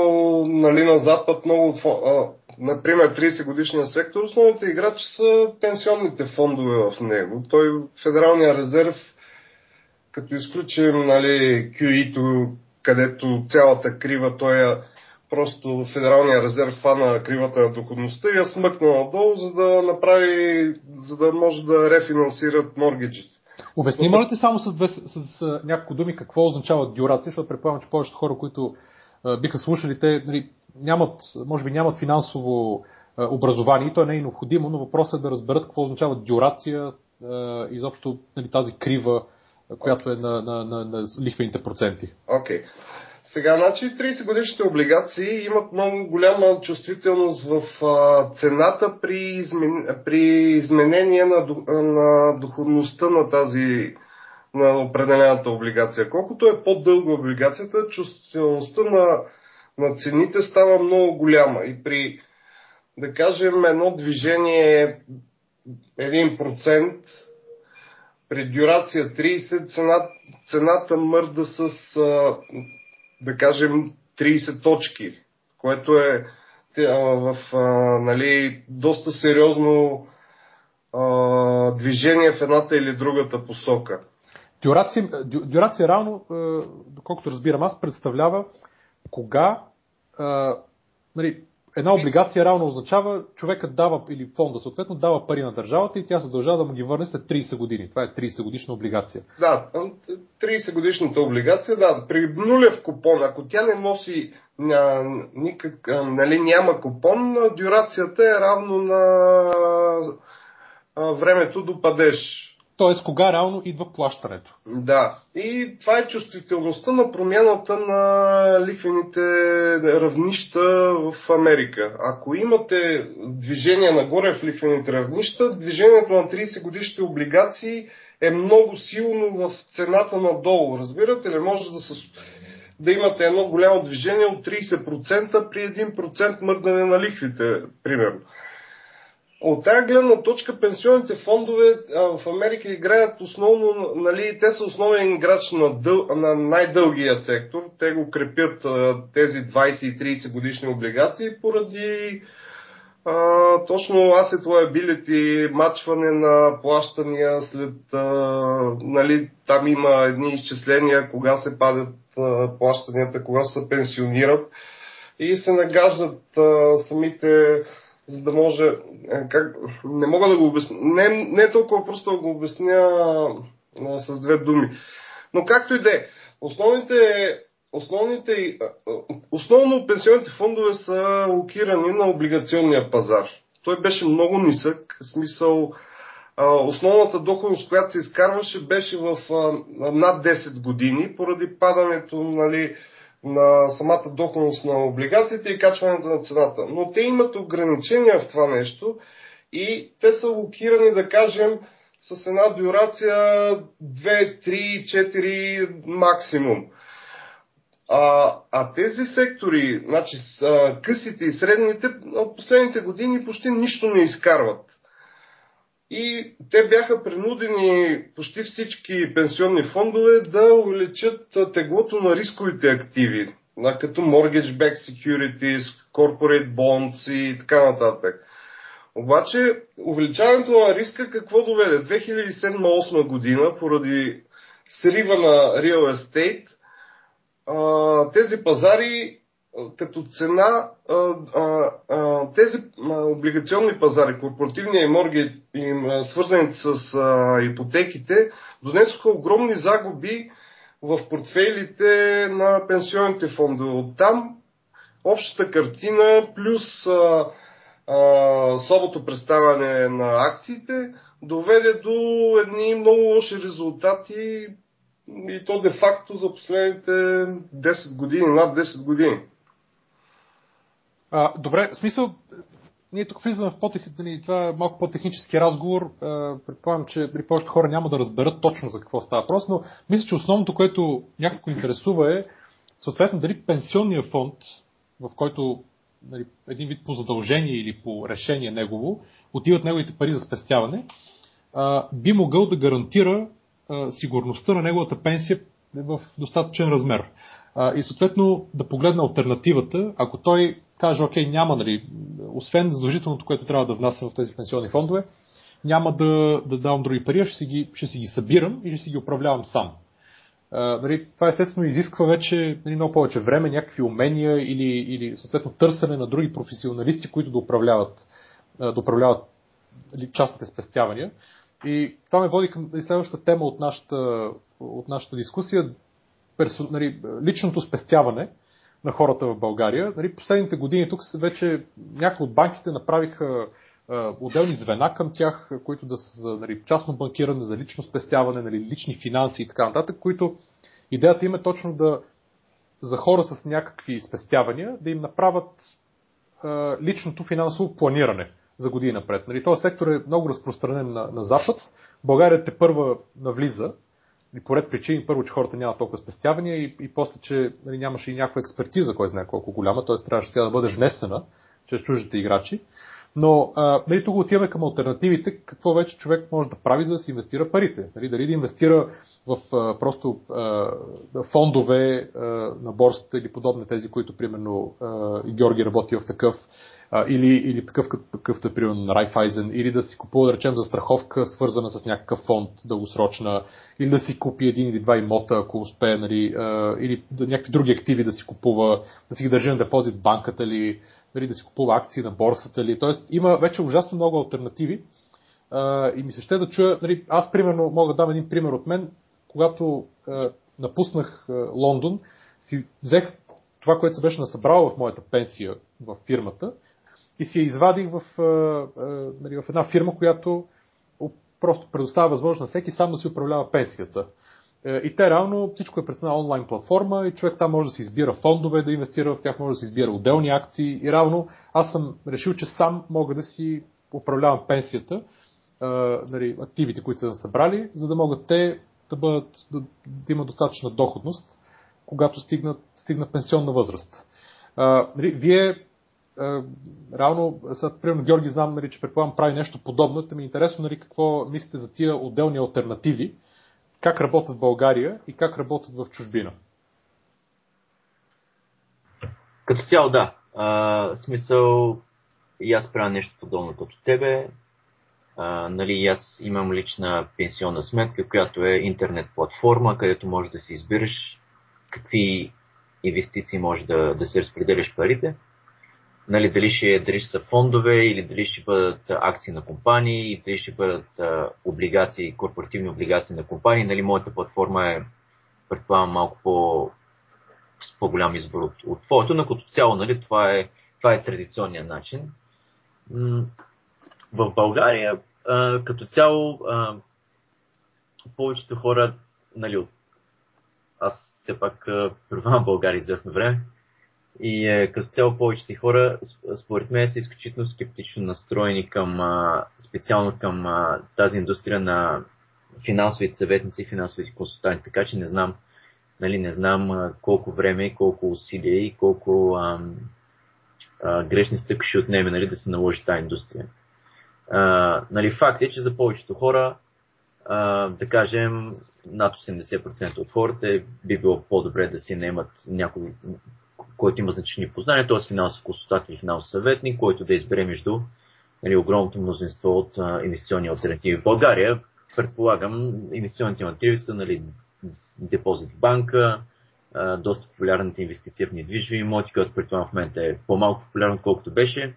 нали, на Запад много от например 30 годишния сектор, основните играчи са пенсионните фондове в него. Той Федералния резерв, като изключим нали, QE-то, където цялата крива, той е просто Федералния резерв фана кривата на доходността и я смъкна надолу, за да направи, за да може да рефинансират моргиджите. Обясни, моля ти само с, две, с, с няколко думи какво означава дюрация, защото предполагам, че повечето хора, които а, биха слушали, те нали, нямат, може би нямат финансово а, образование и то не е необходимо, но въпросът е да разберат какво означава дюрация, а, изобщо нали, тази крива, която е на, на, на, на лихвените проценти. Окей. Okay. Сега, значи 30 годишните облигации имат много голяма чувствителност в а, цената при, измен... при изменение на, на доходността на тази на определената облигация. Колкото е по-дълга облигацията, чувствителността на, на цените става много голяма. И при, да кажем, едно движение 1%, при дюрация 30, цена, цената мърда с да кажем, 30 точки, което е в нали, доста сериозно а, движение в едната или другата посока. Дюрация, реално, доколкото разбирам аз, представлява кога нали, една облигация реално означава, човекът дава, или фонда съответно, дава пари на държавата и тя се да му ги върне след 30 години. Това е 30 годишна облигация. Да, 30 годишната облигация, да, при нулев купон, ако тя не носи ня, никак, нали, няма купон, дюрацията е равно на времето до падеж. Т.е. кога реално идва плащането. Да. И това е чувствителността на промяната на лихвените равнища в Америка. Ако имате движение нагоре в лихвените равнища, движението на 30 годишните облигации е много силно в цената надолу. Разбирате ли? Може да, се, да имате едно голямо движение от 30% при 1% мърдане на лихвите, примерно. От тази гледна точка пенсионните фондове а, в Америка играят основно, нали, те са основен играч на, дъл, на най-дългия сектор. Те го крепят а, тези 20 и 30 годишни облигации поради а, точно asset liability, мачване на плащания след, а, нали, там има едни изчисления кога се падат а, плащанията, кога се пенсионират и се нагаждат а, самите за да може... Е, как, не мога да го обясня. Не, не е толкова просто да го обясня а, с две думи. Но както и да е, основните, основните, основно пенсионните фондове са локирани на облигационния пазар. Той беше много нисък, в смисъл основната доходност, която се изкарваше, беше в над 10 години, поради падането нали, на самата доходност на облигациите и качването на цената. Но те имат ограничения в това нещо и те са локирани, да кажем, с една дюрация 2, 3, 4 максимум. А, а тези сектори, значи късите и средните, последните години почти нищо не изкарват. И те бяха принудени почти всички пенсионни фондове да увеличат теглото на рисковите активи, като mortgage-backed securities, corporate bonds и така нататък. Обаче увеличаването на риска какво доведе? 2007-2008 година, поради срива на real estate, тези пазари като цена, тези облигационни пазари, корпоративния и морги, свързани с ипотеките, донесоха огромни загуби в портфейлите на пенсионните фондове. Оттам общата картина плюс слабото представяне на акциите доведе до едни много лоши резултати и то де-факто за последните 10 години, над 10 години. А, добре, смисъл, ние тук влизаме в по нали, това е малко по-технически разговор. Предполагам, че при повечето хора няма да разберат точно за какво става въпрос, но мисля, че основното, което някакво интересува е съответно дали пенсионния фонд, в който нали, един вид по задължение или по решение негово, отиват неговите пари за спестяване, а, би могъл да гарантира а, сигурността на неговата пенсия в достатъчен размер. А, и съответно да погледне альтернативата, ако той каже, окей, няма, нали, освен задължителното, което трябва да внася в тези пенсионни фондове, няма да, да давам други пари, ще си, ги, ще си ги събирам и ще си ги управлявам сам. Нали, това естествено изисква вече нали, много повече време, някакви умения или, или съответно търсене на други професионалисти, които да управляват, да управляват нали, частните спестявания. И това ме води към следващата тема от нашата, от нашата дискусия. Персо, нали, личното спестяване на хората в България. Нали, последните години тук вече някои от банките направиха отделни звена към тях, които да са за нали, частно банкиране, за лично спестяване, нали, лични финанси и така нататък, които идеята им е точно да за хора с някакви спестявания да им направят а, личното финансово планиране за години напред. Нали, този сектор е много разпространен на, на Запад. България те първа навлиза и по ред причини. Първо, че хората нямат толкова спестявания и, и после, че нали, нямаше и някаква експертиза, кой знае колко голяма, т.е. трябваше тя да бъде внесена чрез чуждите играчи. Но а, нали, тук отиваме към альтернативите, какво вече човек може да прави, за да си инвестира парите. Нали, дали да инвестира в а, просто а, фондове а, на борсата или подобни тези, които примерно а, и Георги работи в такъв, а, или, или такъв какъвто е примерно на Райфайзен, или да си купува, да речем, за страховка, свързана с някакъв фонд дългосрочна, или да си купи един или два имота, ако успее, нали, а, или да, някакви други активи да си купува, да си ги държи на депозит в банката или нали, да си купува акции на борсата ли. Тоест има вече ужасно много альтернативи а, и ми се ще да чуя, нали, аз примерно мога да дам един пример от мен, когато а, напуснах а, Лондон, си взех това, което се беше насъбрало в моята пенсия в фирмата и си я извадих в, а, а, нали, в една фирма, която просто предоставя възможност на всеки сам да си управлява пенсията. Е, и те реално всичко е през една онлайн платформа и човек там може да си избира фондове, да инвестира в тях, може да си избира отделни акции и равно аз съм решил, че сам мога да си управлявам пенсията, нали, активите, които са събрали, за да могат те да, бъдат, да, да имат достатъчна доходност, когато стигнат, стигнат пенсионна възраст. А, нали, вие а, реално, сега, примерно Георги знам, нали, че предполагам прави нещо подобно, да ми е интересно нали, какво мислите за тия отделни альтернативи, как работят в България и как работят в чужбина? Като цяло да. А, смисъл и аз правя нещо подобно като тебе. А, нали, аз имам лична пенсионна сметка, която е интернет платформа, където можеш да си избираш какви инвестиции може да, да се разпределяш парите нали, дали, ще, дали ще са фондове или дали ще бъдат акции на компании, дали ще бъдат а, облигации, корпоративни облигации на компании. Нали, моята платформа е, предполагам, малко по, с по-голям избор от, от твоето, но като цяло нали, това, е, това е традиционният начин. В България а, като цяло а, повечето хора, нали, аз все пак пребивавам в България известно време, и е, като цяло повече си хора, според мен, са изключително скептично настроени към, специално към тази индустрия на финансовите съветници финансовите консултанти. Така че не знам, нали, не знам колко време, колко усилия и колко а, а, грешни стъпки ще отнеме нали, да се наложи тази индустрия. А, нали, факт е, че за повечето хора, а, да кажем, над 80% от хората би било по-добре да си наемат някой който има значителни познания, т.е. финансов консултант или финансов съветник, който да избере между нали, огромното мнозинство от а, инвестиционни альтернативи. В България, предполагам, инвестиционните альтернативи са нали, депозит в банка, а, доста популярната инвестиция в недвижими имоти, която предполагам в момента е по-малко популярна, колкото беше,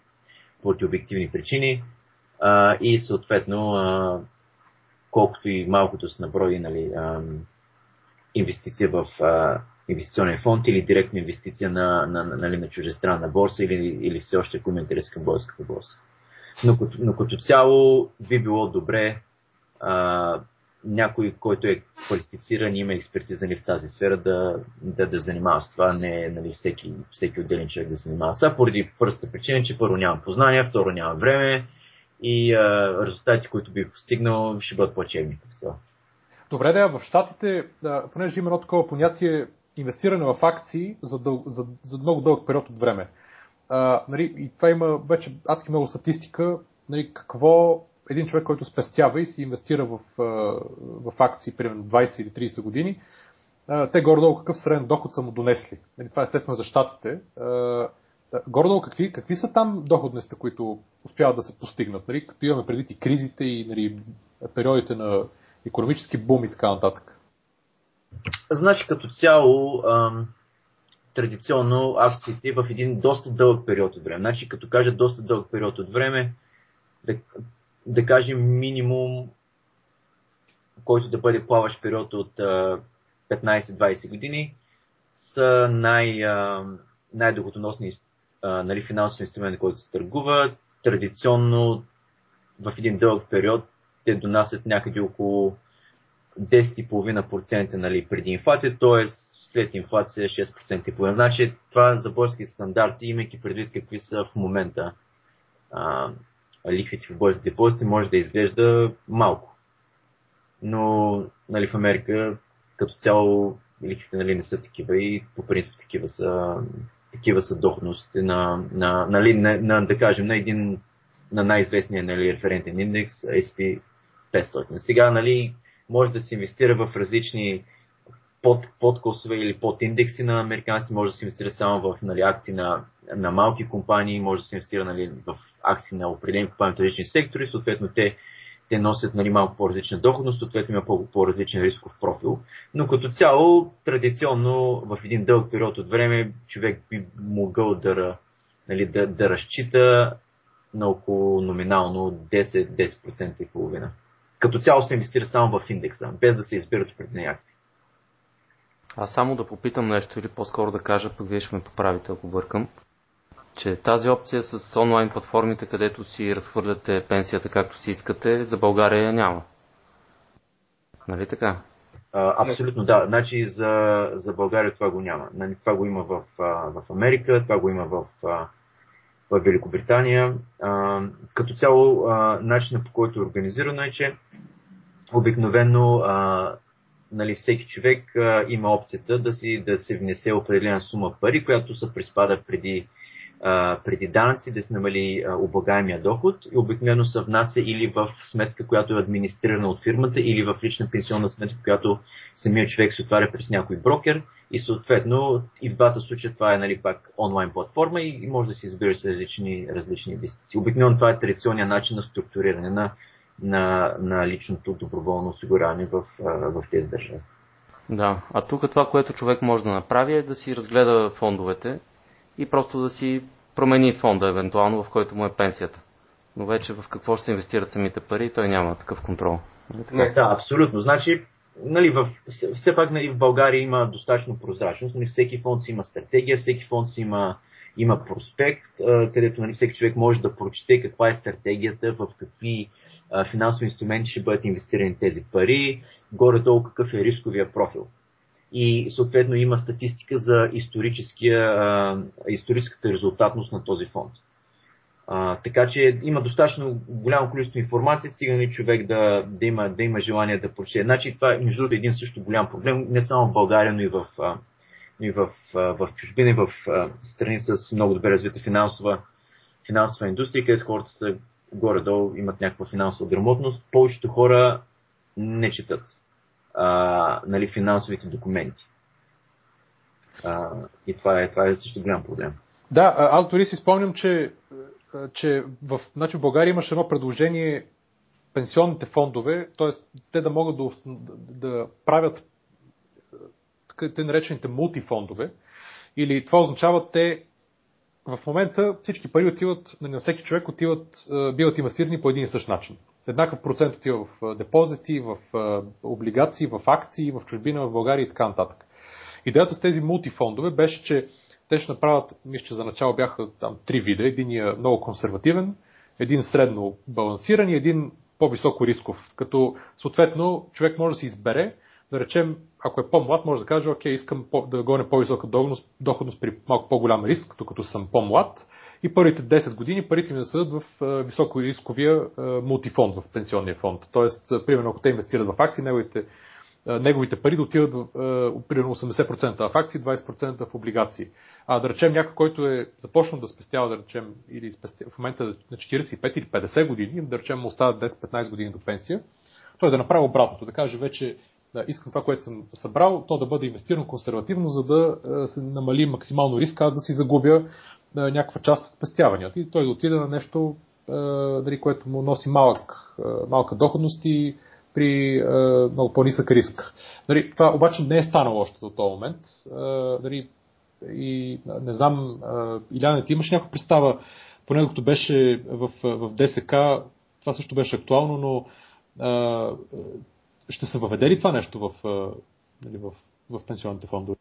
поради обективни причини. А, и съответно, а, колкото и малкото с наброи нали, а, инвестиция в а, инвестиционен фонд или директна инвестиция на, на, на, нали, на чужестранна борса или, или все още ако има интерес към българската борса. Но, но като цяло би било добре а, някой, който е квалифициран и има експертиза нали, в тази сфера, да, да, да занимава с това, не нали, всеки, всеки отделен човек да занимава с това, поради първата причина, че първо нямам познания, второ нямам време и а, резултати, които бих постигнал, ще бъдат плачевни. Добре, да, в Штатите, понеже има едно такова понятие инвестиране в акции за, дъл, за, за много дълъг период от време. А, нали, и това има вече адски много статистика, нали, какво един човек, който спестява и си инвестира в, в акции, примерно 20 или 30 години, те горе-долу какъв среден доход са му донесли. Нали, това е естествено за щатите. Горе-долу какви, какви са там доходностите, които успяват да се постигнат, нали, като имаме преди и кризите и нали, периодите на економически бум и така нататък. Значи като цяло, ам, традиционно акциите в един доста дълъг период от време. Значи като кажа доста дълъг период от време, да, да кажем минимум, който да бъде плаващ период от а, 15-20 години, са най, а, най-дълготоносни нали, финансови инструменти, които се търгува. Традиционно в един дълъг период те донасят някъде около 10,5% нали, преди инфлация, т.е. след инфлация 6%. Значи това за български стандарти, имайки предвид какви са в момента а, лихвите в българските депозити, може да изглежда малко. Но нали, в Америка като цяло лихвите нали, не са такива и по принцип такива са, такива са доходности на, на, нали, на, на, да кажем, на един на най-известния нали, референтен индекс SP 500. Сега, нали, може да се инвестира в различни под, подкосове или под индекси на американците, може да се инвестира само в нали, акции на, на малки компании, може да се инвестира нали, в акции на определени компании от различни сектори, съответно те, те носят нали, малко по-различна доходност, съответно има по-различен рисков профил. Но като цяло, традиционно в един дълъг период от време човек би могъл да, нали, да, да разчита на около номинално 10-10% и половина като цяло се инвестира само в индекса, без да се избират определени акции. Аз само да попитам нещо или по-скоро да кажа, пък вие ще ме поправите, ако бъркам, че тази опция с онлайн платформите, където си разхвърляте пенсията както си искате, за България няма. Нали така? А, абсолютно да. Значи за, за България това го няма. Нали, това го има в, в Америка, това го има в, в Великобритания. А, като цяло, а, начинът по който е организирано е, че обикновено а, нали, всеки човек а, има опцията да, си, да се внесе определена сума пари, която се приспада преди, а, преди данъци, да се намали а, облагаемия доход и обикновено се внася или в сметка, която е администрирана от фирмата, или в лична пенсионна сметка, която самият човек се отваря през някой брокер и съответно и в двата случая това е нали, пак онлайн платформа и може да се избира с различни, различни инвестиции. Обикновено това е традиционният начин на структуриране на, на, на личното доброволно осигуряване в, в тези държави. Да, а тук това, което човек може да направи е да си разгледа фондовете и просто да си промени фонда, евентуално, в който му е пенсията. Но вече в какво ще се инвестират самите пари, той няма такъв контрол. Не, нали да, абсолютно. Значи, нали, в, все пак нали, в България има достатъчно прозрачност. Нали, всеки фонд си има стратегия, всеки фонд си има, има проспект, където нали, всеки човек може да прочете каква е стратегията, в какви финансови инструменти ще бъдат инвестирани тези пари, горе-долу какъв е рисковия профил. И съответно има статистика за историческата резултатност на този фонд. А, така че има достатъчно голямо количество информация, стига ли човек да, да, има, да има желание да прочете. Значи това е между другото един също голям проблем, не само в България, но и в, и в, в чужбина, и в страни с много добре развита финансова, финансова индустрия, където хората са горе-долу имат някаква финансова грамотност. Повечето хора не четат а, нали, финансовите документи. А, и това е, това е също голям проблем. Да, аз дори си спомням, че че в, значи в България имаше едно предложение пенсионните фондове, т.е. те да могат да, да правят те наречените мултифондове, или това означава те в момента всички пари отиват, на всеки човек отиват, биват инвестирани по един и същ начин. Еднакъв процент отива в депозити, в облигации, в акции, в чужбина, в България и така нататък. Идеята с тези мултифондове беше, че те ще направят, мисля, че за начало бяха там три вида. Един е много консервативен, един средно балансиран и един по-високо рисков. Като съответно човек може да си избере, да речем, ако е по-млад, може да каже, окей, искам да гоня по-висока доходност, доходност при малко по-голям риск, докато съм по-млад. И първите 10 години парите ми да съдат в високо рисковия мултифонд в пенсионния фонд. Тоест, примерно, ако те инвестират в акции, неговите, неговите пари да отиват в примерно 80% в акции, 20% в облигации. А да речем някой, който е започнал да спестява, да речем, или в момента на 45 или 50 години, да речем му остават 10-15 години до пенсия, той да направи обратното, да каже вече да, искам това, което съм събрал, то да бъде инвестирано консервативно, за да се намали максимално риска, аз да си загубя някаква част от спестяванията. И той да отиде на нещо, дали, което му носи малък, малка доходност и при много по-нисък риск. Дали, това обаче не е станало още до този момент. Дали, и не знам, Иляна, ти имаш някаква представа, поне докато беше в, в ДСК, това също беше актуално, но а, ще се въведе ли това нещо в, нали, в, в пенсионните фондове?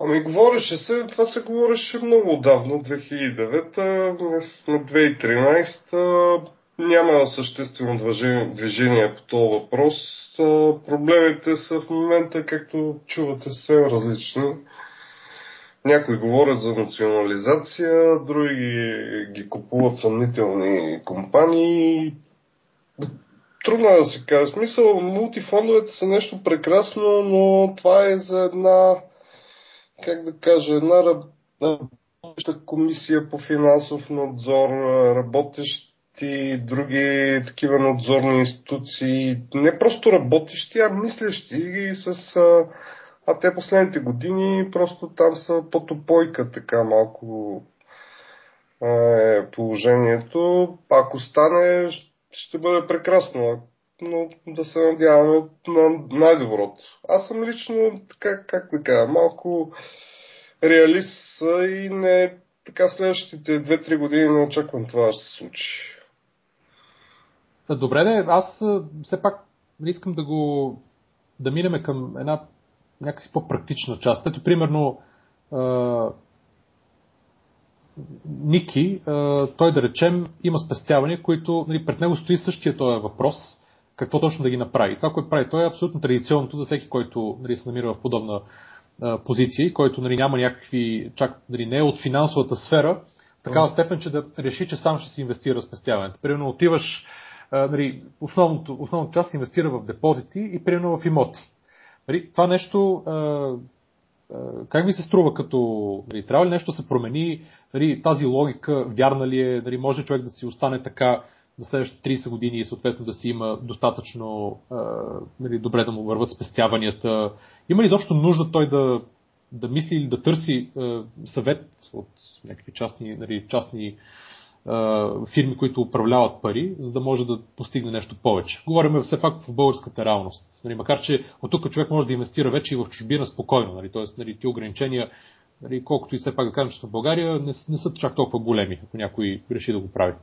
Ами говореше се, това се говореше много отдавна, 2009, днес сме 2013, няма съществено движение по този въпрос. Проблемите са в момента, както чувате, съвсем различни. Някои говорят за национализация, други ги купуват съмнителни компании. Трудно е да се каже. Смисъл, мултифондовете са нещо прекрасно, но това е за една, как да кажа, една работеща комисия по финансов надзор, работещи други такива надзорни институции, не просто работещи, а мислещи с а те последните години просто там са по топойка така малко е положението. Ако стане, ще бъде прекрасно, но да се надяваме на най-доброто. Аз съм лично, така, как да кажа, малко реалист и не така следващите 2-3 години не очаквам това да се случи. Добре, не, аз все пак искам да го да минеме към една някакси по-практична част. Ето, примерно, а, Ники, а, той да речем, има спестявания, които нали, пред него стои същия този въпрос, какво точно да ги направи. Това, което прави той е абсолютно традиционното за всеки, който нали, се намира в подобна а, позиция и който нали, няма някакви, чак нали, не е от финансовата сфера, в такава степен, че да реши, че сам ще си инвестира спестяването. Примерно отиваш, нали, основното, основната част инвестира в депозити и примерно в имоти. Нали, това нещо а, как ви се струва като... Нали, трябва ли нещо да се промени? Нали, тази логика вярна ли е? Нали, може човек да си остане така за следващите 30 години и съответно да си има достатъчно а, нали, добре да му върват спестяванията. Има ли изобщо нужда той да, да мисли или да търси а, съвет от някакви частни, нали, частни фирми, които управляват пари, за да може да постигне нещо повече. Говорим все пак в българската реалност. Нали, макар, че от тук човек може да инвестира вече и в чужбина спокойно. Нали, Тоест, нали, ти ограничения, нали, колкото и все пак да кажем, че в България не, не са чак толкова големи, ако някой реши да го прави.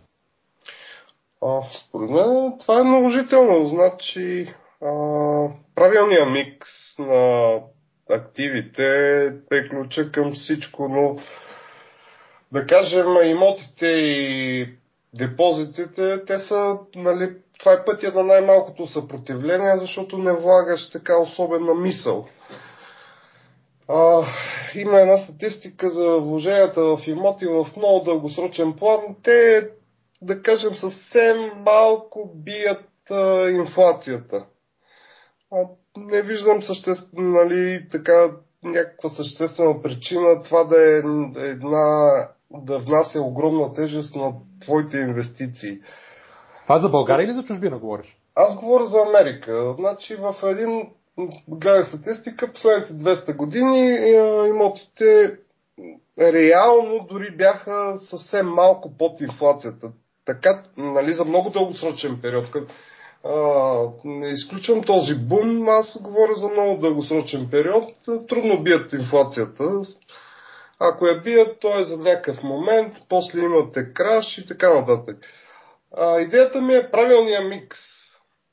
А, според мен това е наложително. Значи, а, правилният микс на активите е ключа към всичко, но да кажем, имотите и депозитите, те са, нали, това е пътя на най-малкото съпротивление, защото не влагаш така особена мисъл. А, има една статистика за вложенията в имоти в много дългосрочен план. Те, да кажем, съвсем малко бият а, инфлацията. А, не виждам съществ, нали, така, някаква съществена причина това да е една да внася огромна тежест на твоите инвестиции. Това за България или за чужбина говориш? Аз говоря за Америка. Значи в един, гледах статистика, последните 200 години имотите реално дори бяха съвсем малко под инфлацията. Така, нали, за много дългосрочен период. А, не изключвам този бум, аз говоря за много дългосрочен период. Трудно бият инфлацията. Ако я бият, то е за някакъв момент, после имате краш и така нататък. А, идеята ми е правилния микс.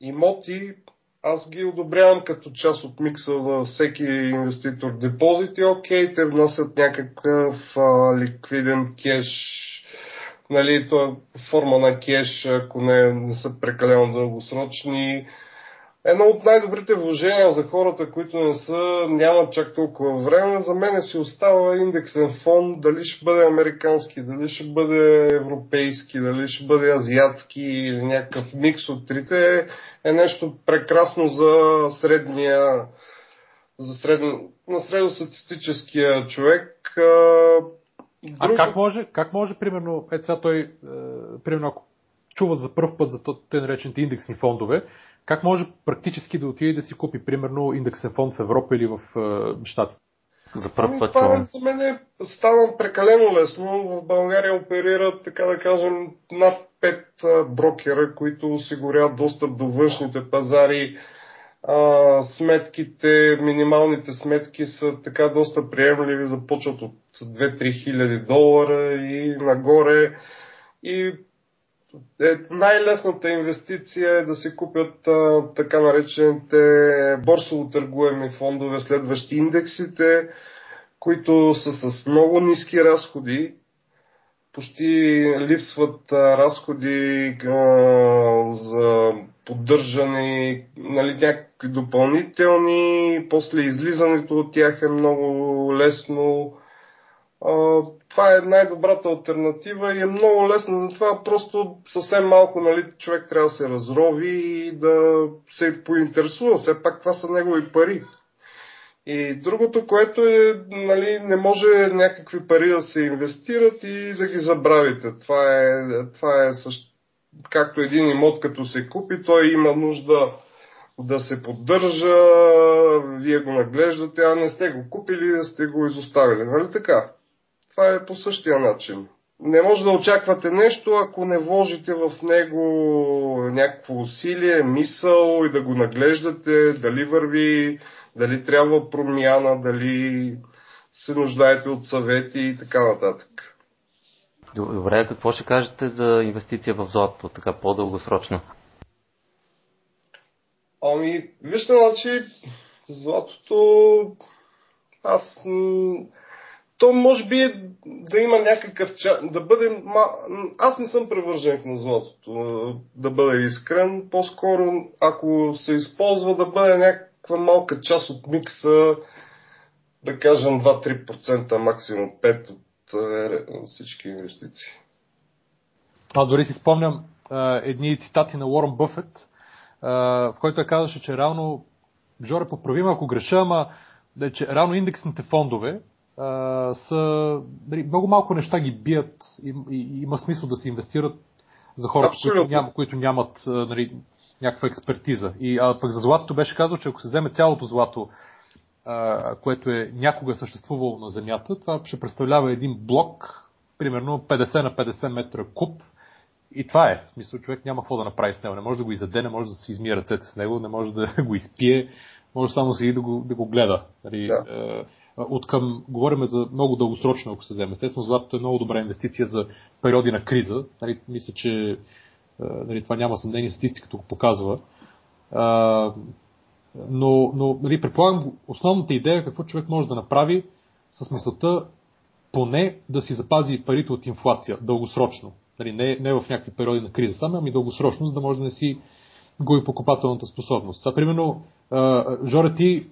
Имоти, аз ги одобрявам като част от микса на всеки инвеститор. Депозити, окей, те внасят някакъв а, ликвиден кеш, нали, то е форма на кеш, ако не, не са прекалено дългосрочни едно от най-добрите вложения за хората, които не са, нямат чак толкова време, за мен си остава индексен фонд, дали ще бъде американски, дали ще бъде европейски, дали ще бъде азиатски или някакъв микс от трите, е нещо прекрасно за средния, за средно, на средностатистическия човек. Друг... А как може, как може примерно, ето сега той, е, примерно ако чува за първ път за те наречените индексни фондове, как може практически да отиде да си купи, примерно, индексен фонд в Европа или в е, Штатите? За първ ами, път това за мен е стана прекалено лесно. В България оперират, така да кажем, над 5 брокера, които осигуряват достъп до външните пазари. А, сметките, минималните сметки са така доста приемливи, започват от 2-3 хиляди долара и нагоре. И е, най-лесната инвестиция е да се купят а, така наречените борсово търгуеми фондове, следващи индексите, които са с много ниски разходи. Почти липсват а, разходи а, за поддържане, нали, някакви допълнителни, после излизането от тях е много лесно това е най-добрата альтернатива и е много лесно. това просто съвсем малко нали, човек трябва да се разрови и да се поинтересува. Все пак това са негови пари. И другото, което е, нали, не може някакви пари да се инвестират и да ги забравите. Това е, това е също, както един имот, като се купи, той има нужда да се поддържа, вие го наглеждате, а не сте го купили, да сте го изоставили. Нали така? Това е по същия начин. Не може да очаквате нещо, ако не вложите в него някакво усилие, мисъл и да го наглеждате, дали върви, дали трябва промяна, дали се нуждаете от съвети и така нататък. Добре, какво ще кажете за инвестиция в злато, така по-дългосрочно? Ами, вижте, значи, златото аз то може би е да има някакъв да бъде... Аз не съм превържен на златото, да бъда искрен. По-скоро, ако се използва да бъде някаква малка част от микса, да кажем 2-3%, максимум 5% от всички инвестиции. Аз дори си спомням а, едни цитати на Уорън Бъфет, в който е казваше, че реално, Жоре, поправим ако греша, ама че реално индексните фондове, са, нали, много малко неща ги бият и, и, има смисъл да се инвестират за хората, които, ням, които нямат нали, някаква експертиза. И а, пък за златото беше казал, че ако се вземе цялото злато, а, което е някога съществувало на Земята, това ще представлява един блок, примерно 50 на 50 метра куб. И това е. В смисъл, човек няма какво да направи с него. Не може да го изяде, не може да си измие ръцете с него, не може да [laughs] го изпие, може само си да го, да го гледа. Нали, да от към, говорим за много дългосрочно, ако се вземе. Естествено, златото е много добра инвестиция за периоди на криза. Нали, мисля, че нали, това няма съмнение, статистиката го показва. А, но, но нали, предполагам, основната идея е какво човек може да направи с мисълта поне да си запази парите от инфлация дългосрочно. Нали, не, не в някакви периоди на криза само, ами дългосрочно, за да може да не си губи покупателната способност. Сега, примерно, Жоре, ти,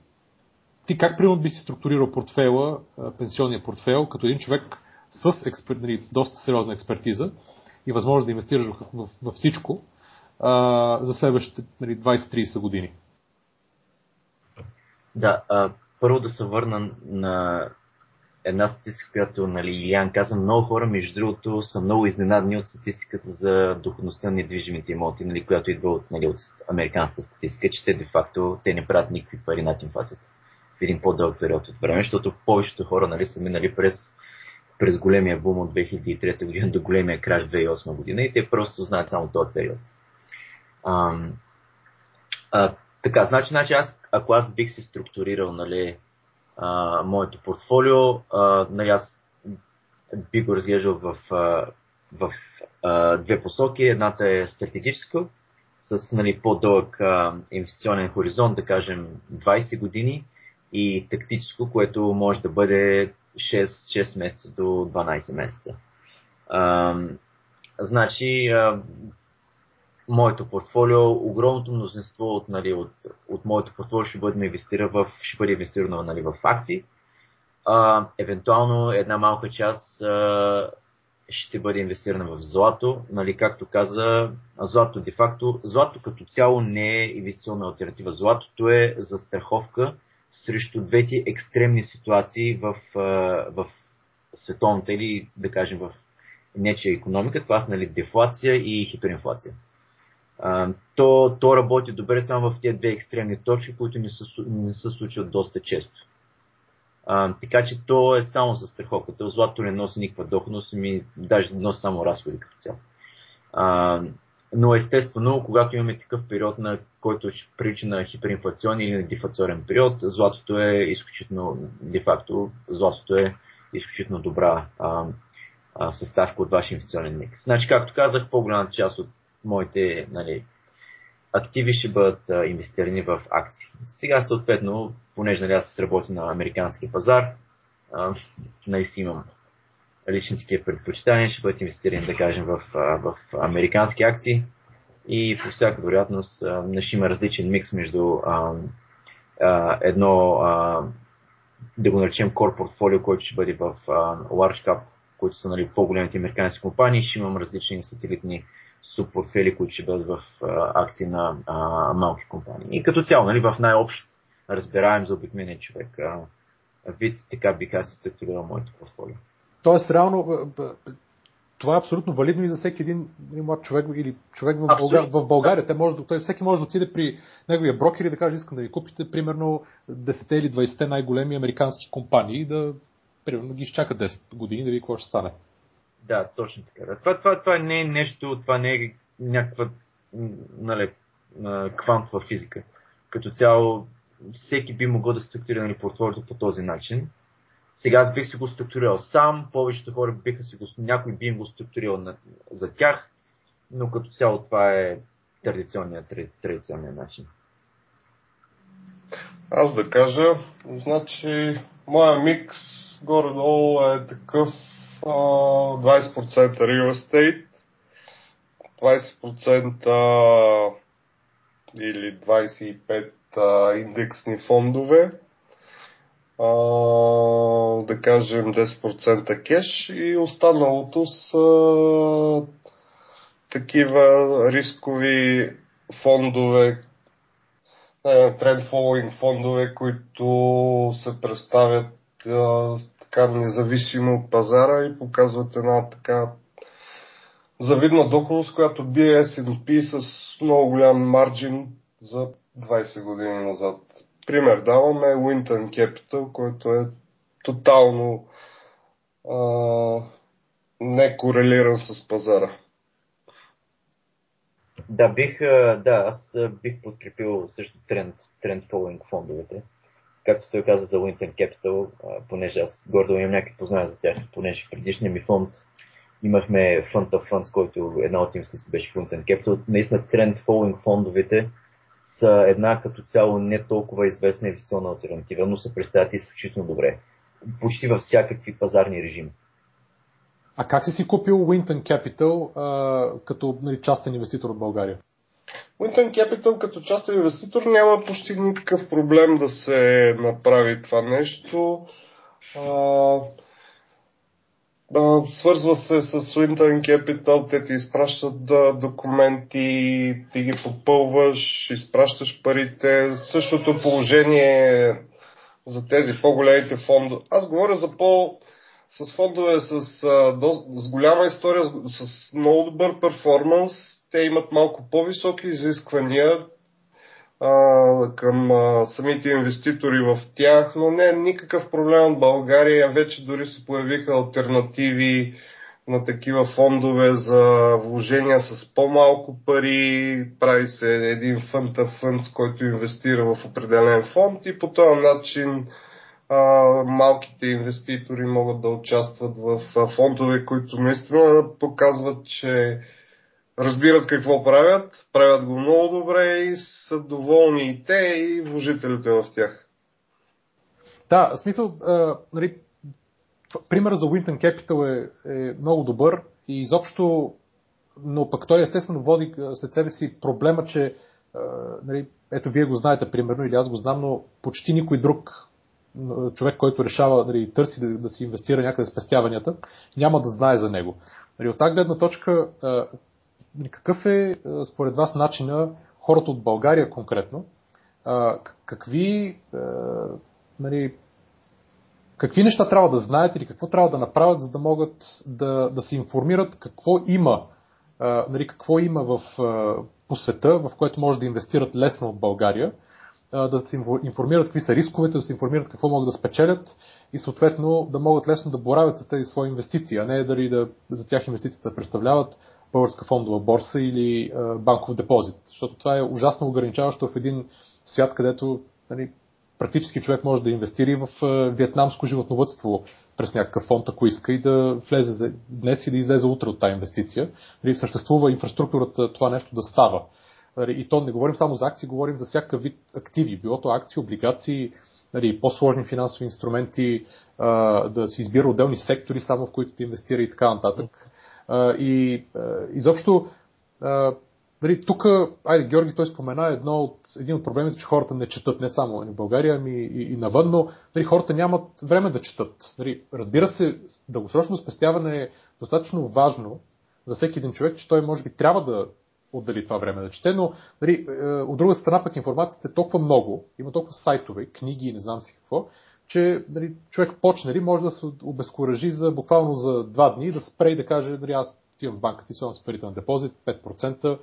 ти как примерно би си структурирал портфела, пенсионния портфел, като един човек с експер, нали, доста сериозна експертиза и възможност да инвестираш в, в, всичко а, за следващите нали, 20-30 години? Да, а, първо да се върна на една статистика, която нали, Илиан каза, много хора, между другото, са много изненадни от статистиката за доходността на недвижимите имоти, нали, която идва от, нали, от американската статистика, че те де-факто те не правят никакви пари над инфлацията в един по-дълъг период от време, защото повечето хора нали, са минали през, през големия бум от 2003 година до големия краш 2008 година и те просто знаят само този период. А, а, така, значи, значи аз, ако аз бих се структурирал нали, а, моето портфолио. А, нали, аз би го разглеждал в, а, в а, две посоки. Едната е стратегическа, с нали, по-дълъг а, инвестиционен хоризонт, да кажем 20 години, и тактическо, което може да бъде 6, 6 месеца до 12 месеца. А, значи, а, моето портфолио, огромното мнозинство от, нали, от, от моето портфолио ще бъде, инвестира в, ще бъде инвестирано нали, в акции. А, евентуално една малка част а, ще бъде инвестирана в злато. Нали, както каза, злато де-факто, злато като цяло не е инвестиционна альтернатива. Златото е застраховка срещу двете екстремни ситуации в, в световната или да кажем в нечия економика. Това са нали, дефлация и хиперинфлация. То, то работи добре само в тези две екстремни точки, които не се, не се случват доста често. А, така че то е само за страховката. Злато не носи никаква доходност, ми даже носи само разходи като цяло. Но естествено, когато имаме такъв период, на който прилича на хиперинфлационен или на дефлационен период, златото е изключително, де-факто, златото е изключително добра а, а, съставка от вашия инвестиционен микс. Значи, както казах, по-голямата част от моите нали, активи ще бъдат а, инвестирани в акции. Сега, съответно, понеже нали, аз работя на американски пазар, а, наистина имам лични такива предпочитания, ще бъдат инвестирани, да кажем, в, в американски акции и по всяка вероятност ще има различен микс между а, а, едно, а, да го наречем core портфолио, който ще бъде в а, large cap, които са нали, по-големите американски компании, ще имам различни сателитни субпортфели, които ще бъдат в а, акции на а, малки компании. И като цяло, нали, в най-общ разбираем за обикновения човек а, вид, така бих аз структурирал моето портфолио. Тоест, реално, това е абсолютно валидно и за всеки един млад човек или човек в, България. в България. Те може, той, всеки може да отиде при неговия брокер и да каже, искам да ви купите примерно 10 или 20 най-големи американски компании и да примерно ги изчака 10 години да види какво ще стане. Да, точно така. Това, това, това не е нещо, това не е някаква нали, квантова физика. Като цяло, всеки би могъл да структурира нали, портфолиото по този начин. Сега аз бих си го структурирал сам, повечето хора биха си го, някой би им го структурирал на, за тях, но като цяло това е традиционният, традиционният начин. Аз да кажа, значи, моя микс горе-долу е такъв 20% real estate, 20% или 25% индексни фондове, да кажем 10% кеш и останалото са такива рискови фондове, тренд following фондове, които се представят така независимо от пазара и показват една така завидна доходност, която бие S&P с много голям марджин за 20 години назад. Пример даваме Winton Capital, който е тотално а, не корелиран с пазара. Да, бих, да, аз бих подкрепил също тренд, тренд following фондовете както той каза за Winter Capital, понеже аз гордо имам някакви познания за тях, понеже в предишния ми фонд имахме Fund of Funds, който една от инвестиции беше Winter Capital. Наистина тренд following фондовете са една като цяло не толкова известна инвестиционна альтернатива, но се представят изключително добре. Почти във всякакви пазарни режими. А как си си купил Winton Capital а, като нали, частен инвеститор от България? Winton Capital като частен инвеститор няма почти никакъв проблем да се направи това нещо. А, свързва се с Winton Capital, те ти изпращат документи, ти ги попълваш, изпращаш парите. Същото положение за тези по-големите фондове. Аз говоря за по- с фондове с, с голяма история, с много добър перформанс. Те имат малко по-високи изисквания, а, към а, самите инвеститори в тях, но не е никакъв проблем в България. Вече дори се появиха альтернативи на такива фондове за вложения с по-малко пари. Прави се един фънта фънд, който инвестира в определен фонд и по този начин а, малките инвеститори могат да участват в фондове, които наистина показват, че разбират какво правят, правят го много добре и са доволни и те, и вложителите в тях. Да, в смисъл, а, нали, пример за Winton Capital е, е много добър и изобщо, но пък той естествено води след себе си проблема, че нали, ето вие го знаете примерно или аз го знам, но почти никой друг човек, който решава, нали, търси да, да си инвестира някъде спестяванията, няма да знае за него. Нали, от тази гледна точка, какъв е според вас начина хората от България конкретно, какви, нали, какви неща трябва да знаят или какво трябва да направят, за да могат да, да се информират какво има, нали, какво има в, по света, в което може да инвестират лесно в България, да се информират какви са рисковете, да се информират какво могат да спечелят и съответно да могат лесно да боравят с тези свои инвестиции, а не дали да, за тях инвестициите да представляват българска фондова борса или банков депозит. Защото това е ужасно ограничаващо в един свят, където нали, практически човек може да инвестира в вьетнамско животновътство през някакъв фонд, ако иска и да влезе днес и да излезе утре от тази инвестиция. Нали, съществува инфраструктурата това нещо да става. Нали, и то не говорим само за акции, говорим за всякакъв вид активи. Било то акции, облигации, нали, по-сложни финансови инструменти, да се избира отделни сектори, само в които да инвестира и така нататък. И изобщо, нали, тук, айде, Георги, той спомена едно от, един от проблемите, че хората не четат не само в България, ами и, и навън, но нали, хората нямат време да четат. Нали, разбира се, дългосрочно спестяване е достатъчно важно за всеки един човек, че той може би трябва да отдели това време да чете, но нали, е, от друга страна пък информацията е толкова много, има толкова сайтове, книги и не знам си какво, че нали, човек почне, нали, може да се обезкуражи за буквално за два дни, да спре и да каже, нали, аз отивам в банката и слагам спарителен депозит, 5%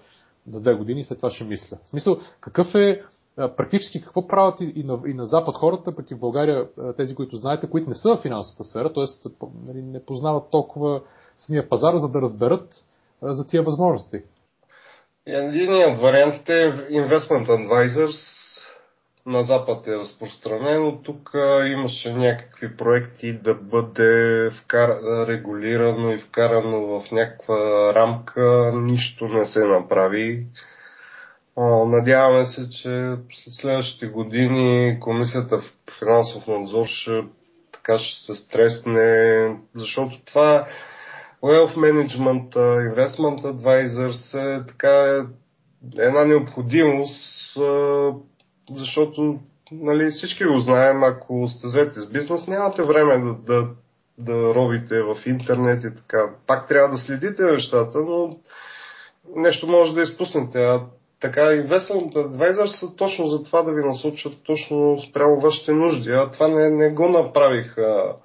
за две години след това ще мисля. В смисъл, какъв е практически какво правят и, на, и на Запад хората, пък и в България тези, които знаете, които не са в финансовата сфера, т.е. Нали, не познават толкова самия пазар, за да разберат за тия възможности. Единият вариант е Investment Advisors, на Запад е разпространено. Тук имаше някакви проекти да бъде вкар... регулирано и вкарано в някаква рамка. Нищо не се направи. Надяваме се, че след следващите години Комисията в финансов надзор ще, така ще се стресне, защото това Wealth Management, Investment Advisors е така една необходимост защото нали, всички го знаем, ако сте взети с бизнес, нямате време да, да, да робите в интернет и така. Пак трябва да следите нещата, но нещо може да изпуснете. А така, Investment Advisor са точно за това да ви насочат точно спрямо вашите нужди. А това не, не го направих а,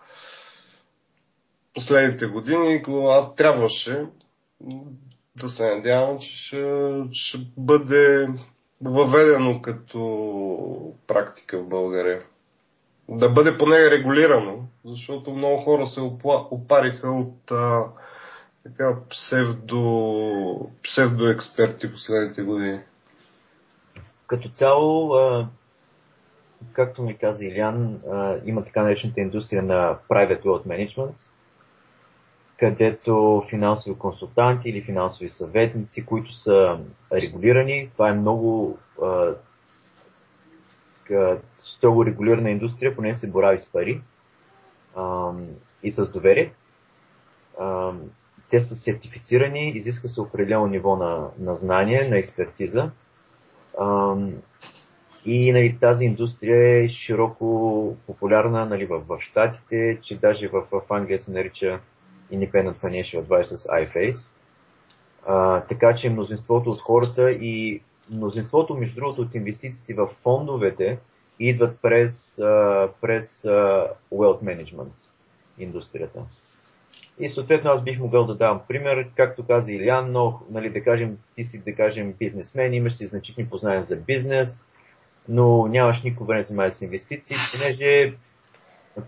последните години, а трябваше да се надявам, че ще, ще бъде въведено като практика в България. Да бъде поне регулирано, защото много хора се опариха от а, така псевдо, псевдоексперти последните години. Като цяло, а, както ми каза Илян, а, има така наречената индустрия на Private Wealth Management, където финансови консултанти или финансови съветници, които са регулирани, това е много а, строго регулирана индустрия, поне се борави с пари а, и с доверие. А, те са сертифицирани, изиска се определено ниво на, на знание, на експертиза. А, и нали, тази индустрия е широко популярна нали, в, в Штатите, че даже в, в Англия се нарича Independent Financial Advisors iFace. А, така че мнозинството от хората и мнозинството, между другото, от инвестициите в фондовете идват през, през wealth management индустрията. И съответно аз бих могъл да дам пример, както каза Илян, но нали, да кажем, ти си да кажем бизнесмен, имаш си значителни познания за бизнес, но нямаш никакво време да занимаваш с инвестиции, понеже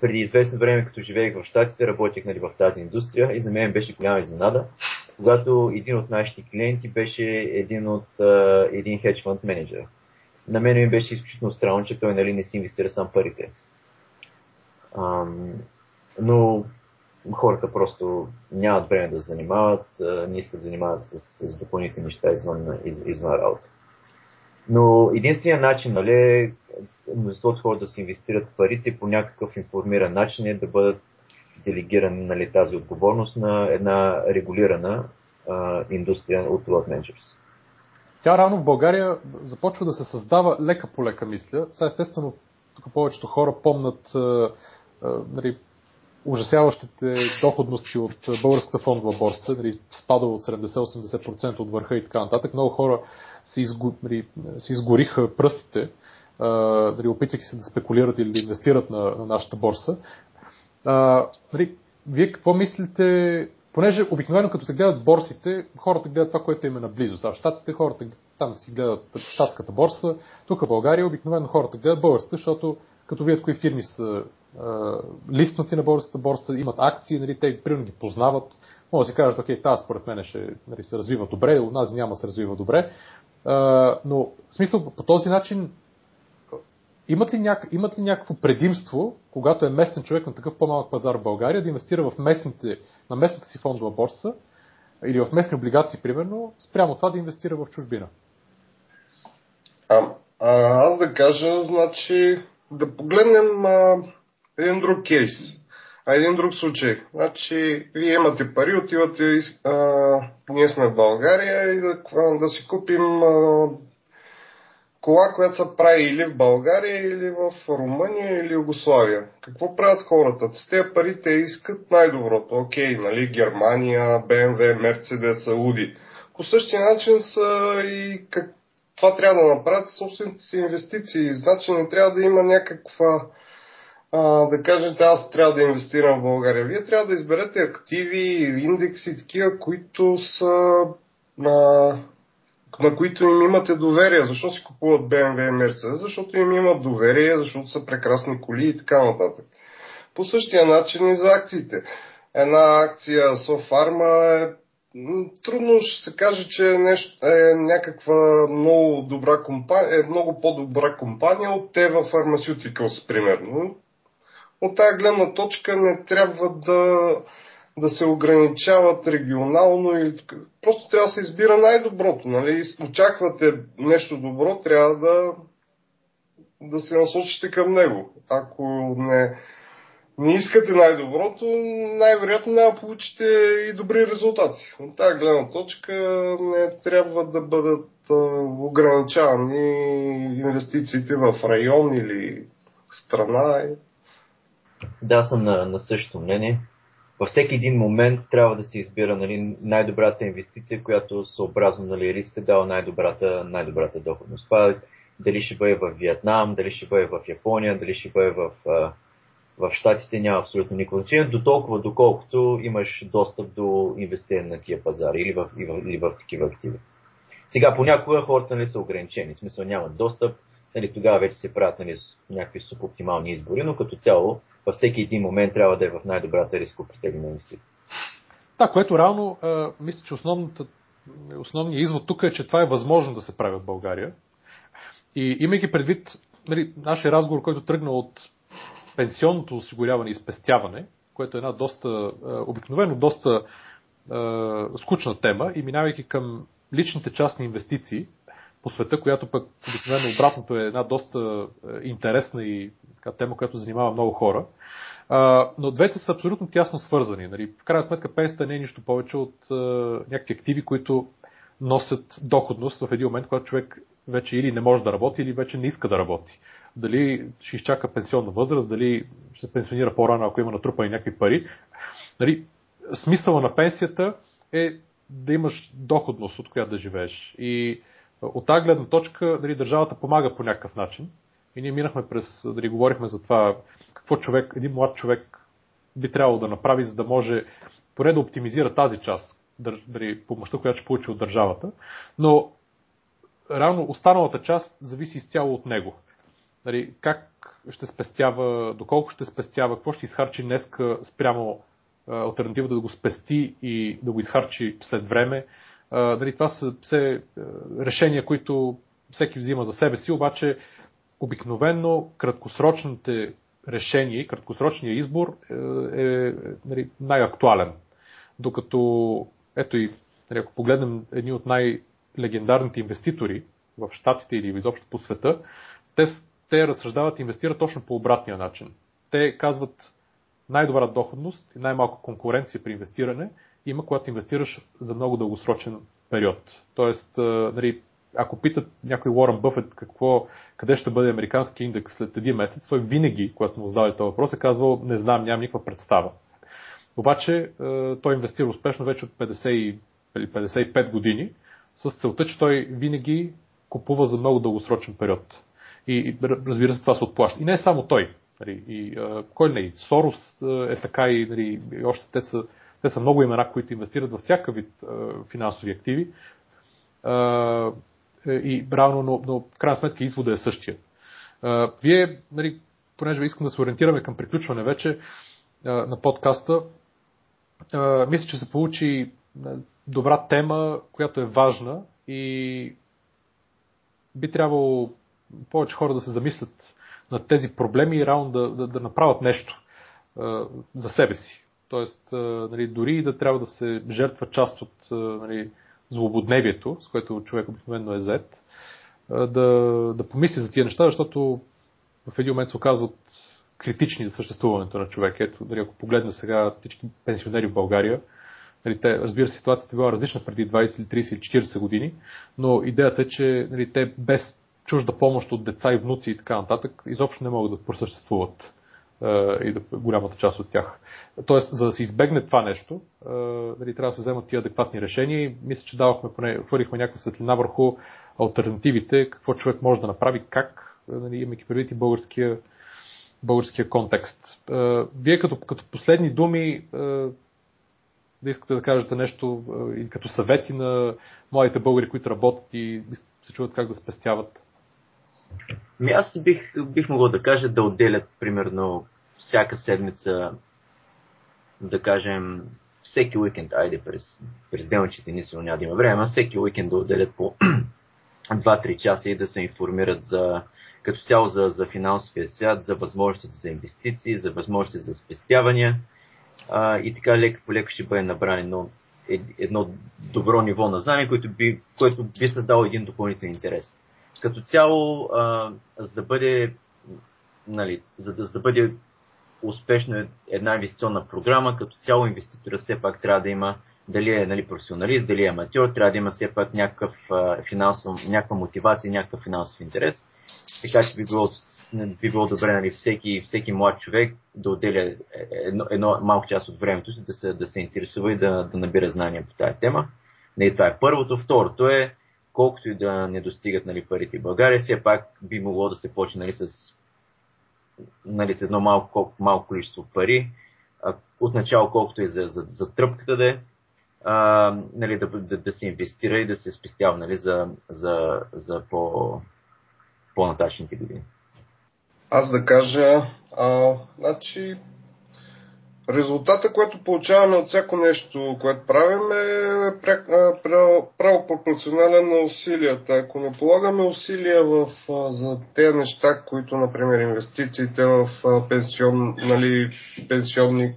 преди известно време, като живеех в Штатите, работех нали, в тази индустрия и за мен беше голяма изненада, когато един от нашите клиенти беше един от uh, един хедж фонд менеджер. На мен ми беше изключително странно, че той нали, не си инвестира сам парите. Um, но хората просто нямат време да занимават, не искат да занимават с, с допълнителни неща извън, из, извън работа. Но единственият начин, нали, мнозинството хора да се инвестират парите по някакъв информиран начин е да бъдат делегирани нали, тази отговорност на една регулирана а, индустрия от Wealth Managers. Тя рано в България започва да се създава лека по лека, мисля. Сега естествено, тук повечето хора помнат а, а, нали, ужасяващите доходности от българската фондова борса, нали, спада от 70-80% от върха и така нататък. Много хора се, изго, нали, се изгориха пръстите, нали, опитвайки се да спекулират или да инвестират на, на нашата борса. А, нали, вие какво мислите? Понеже обикновено като се гледат борсите, хората гледат това, което им е наблизо. Сега в Штатите хората там си гледат щатската борса, тук в България обикновено хората гледат българската, защото като видят кои фирми са листнати на българската борса, имат акции, нали, те примерно ги познават. Може да си кажат, окей, тази според мен ще нали, се развива добре, у нас няма да се развива добре. А, но в смисъл по този начин имат ли, няк... имат ли някакво предимство, когато е местен човек на такъв по-малък пазар в България, да инвестира в местните, на местната си фондова борса или в местни облигации, примерно, спрямо това да инвестира в чужбина? А, а, аз да кажа, значи, да погледнем а, един друг кейс. А един друг случай. Значи, вие имате пари, отивате, а, ние сме в България и да, да си купим а, кола, която се прави или в България, или в Румъния, или Югославия. Какво правят хората? С тези пари те искат най-доброто. Окей, нали, Германия, БМВ, Мерцедес, Ауди. По същия начин са и как... това трябва да направят собствените си инвестиции. Значи не трябва да има някаква а, да кажете, аз трябва да инвестирам в България. Вие трябва да изберете активи, индекси, такива, които са на, на които им имате доверие. Защо си купуват BMW и Mercedes? Защото им имат доверие, защото са прекрасни коли и така нататък. По същия начин и за акциите. Една акция Софарма е трудно ще се каже, че е, нещо, е някаква много добра компания, е много по-добра компания от Teva Pharmaceuticals, примерно от тази гледна точка не трябва да, да се ограничават регионално или просто трябва да се избира най-доброто. Нали? Очаквате нещо добро, трябва да, да се насочите към него. Ако не, не искате най-доброто, най-вероятно няма да получите и добри резултати. От тази гледна точка не трябва да бъдат ограничавани инвестициите в район или страна. Да, съм на, на същото мнение. Във всеки един момент трябва да се избира нали, най-добрата инвестиция, която съобразно нали, риска дава най-добрата, най-добрата доходност. Това дали ще бъде в Виетнам, дали ще бъде в Япония, дали ще бъде в, в Штатите, няма абсолютно никакво значение, до толкова доколкото имаш достъп до инвестиране на тия пазари или в, или в, или в такива активи. Сега понякога хората не са ограничени, в смисъл нямат достъп, нали, тогава вече се правят нали, някакви субоптимални избори, но като цяло във всеки един момент трябва да е в най-добрата рископритеглена инвестиция. Да, което реално, а, мисля, че основната, основният извод тук е, че това е възможно да се прави в България. И имайки предвид нали, нашия разговор, който тръгна от пенсионното осигуряване и спестяване, което е една доста, обикновено доста е, скучна тема и минавайки към личните частни инвестиции, по света, която пък обикновено обратното е една доста интересна и така, тема, която занимава много хора. А, но двете са абсолютно тясно свързани. Нали. В крайна сметка пенсията не е нищо повече от а, някакви активи, които носят доходност в един момент, когато човек вече или не може да работи, или вече не иска да работи. Дали ще изчака пенсионна възраст, дали ще се пенсионира по-рано, ако има натрупани някакви пари. Нали, смисъла на пенсията е да имаш доходност, от която да живееш. И от тази гледна точка нали, държавата помага по някакъв начин. И ние минахме през, дали говорихме за това, какво човек, един млад човек би трябвало да направи, за да може поне да оптимизира тази част, дали, помощта, която ще получи от държавата. Но реално останалата част зависи изцяло от него. Дали, как ще спестява, доколко ще спестява, какво ще изхарчи днеска спрямо альтернативата да го спести и да го изхарчи след време. Дали, това са все решения, които всеки взима за себе си, обаче обикновенно краткосрочните решения краткосрочният избор е, е нали, най-актуален. Докато, ето и, нали, ако погледнем едни от най-легендарните инвеститори в Штатите или изобщо по света, те, те разсъждават и инвестират точно по обратния начин. Те казват най-добра доходност и най-малко конкуренция при инвестиране има, когато инвестираш за много дългосрочен период. Тоест, нали, ако питат някой Уорън Бъфет какво, къде ще бъде американски индекс след един месец, той винаги, когато му задали този въпрос, е казвал, не знам, нямам никаква представа. Обаче той инвестира успешно вече от 50 или 55 години, с целта, че той винаги купува за много дългосрочен период. И разбира се, това се отплаща. И не е само той. Нали, и, а, кой не е? Сорос е така и, нали, и още те са, те са много имена, които инвестират във всяка вид а, финансови активи. Е, и бравно, но, но в крайна сметка извода е същия. А, вие, нали, понеже искам да се ориентираме към приключване вече а, на подкаста, а, мисля, че се получи добра тема, която е важна и би трябвало повече хора да се замислят над тези проблеми и реално да, да, да направят нещо а, за себе си. Тоест, нали, дори да трябва да се жертва част от нали, злободневието, с което човек обикновено е зет, да, да помисли за тия неща, защото в един момент се оказват критични за съществуването на човек. Ето, дали, ако погледна сега всички пенсионери в България, нали, те, разбира се, ситуацията е била различна преди 20, 30 или 40 години, но идеята е, че нали, те без чужда помощ от деца и внуци и така нататък, изобщо не могат да просъществуват и да, голямата част от тях. Тоест, за да се избегне това нещо, дали, трябва да се вземат тия адекватни решения мисля, че давахме, поне, хвърлихме някаква светлина върху альтернативите, какво човек може да направи, как, нали, имайки предвид и българския, българския контекст. Вие като, като последни думи да искате да кажете нещо и като съвети на младите българи, които работят и се чуват как да спестяват? Ми аз бих, бих могъл да кажа да отделят примерно всяка седмица, да кажем, всеки уикенд, айде през, през делничите ни няма да има време, всеки уикенд да отделят по [clears throat] 2-3 часа и да се информират за, като цяло за, за финансовия свят, за възможностите за инвестиции, за възможности за спестявания. А, и така леко по леко ще бъде набрано едно добро ниво на знание, което би, което би създало един допълнителен интерес като цяло, а, за да бъде, нали, за да, за да бъде успешна една инвестиционна програма, като цяло инвеститора все пак трябва да има дали е нали, професионалист, дали е аматьор, трябва да има все пак някакъв, финансов, някаква мотивация, някакъв финансов интерес. Така че би било, би било добре нали, всеки, всеки млад човек да отделя едно, едно малко част от времето си да се, да се интересува и да, да набира знания по тази тема. Не, това е първото. Второто е колкото и да не достигат нали, парите в България, все пак би могло да се почне нали, с, нали, с едно малко, малко количество пари, отначало колкото и за, за, за тръпката да е, а, нали, да, да, да се инвестира и да се спестява нали, за, за, за по, по-нататъчните години. Аз да кажа, а, значи Резултата, който получаваме от всяко нещо, което правим е право пропорционален на усилията. Ако не полагаме усилия в, за тези неща, които, например, инвестициите в пенсион, нали, пенсионни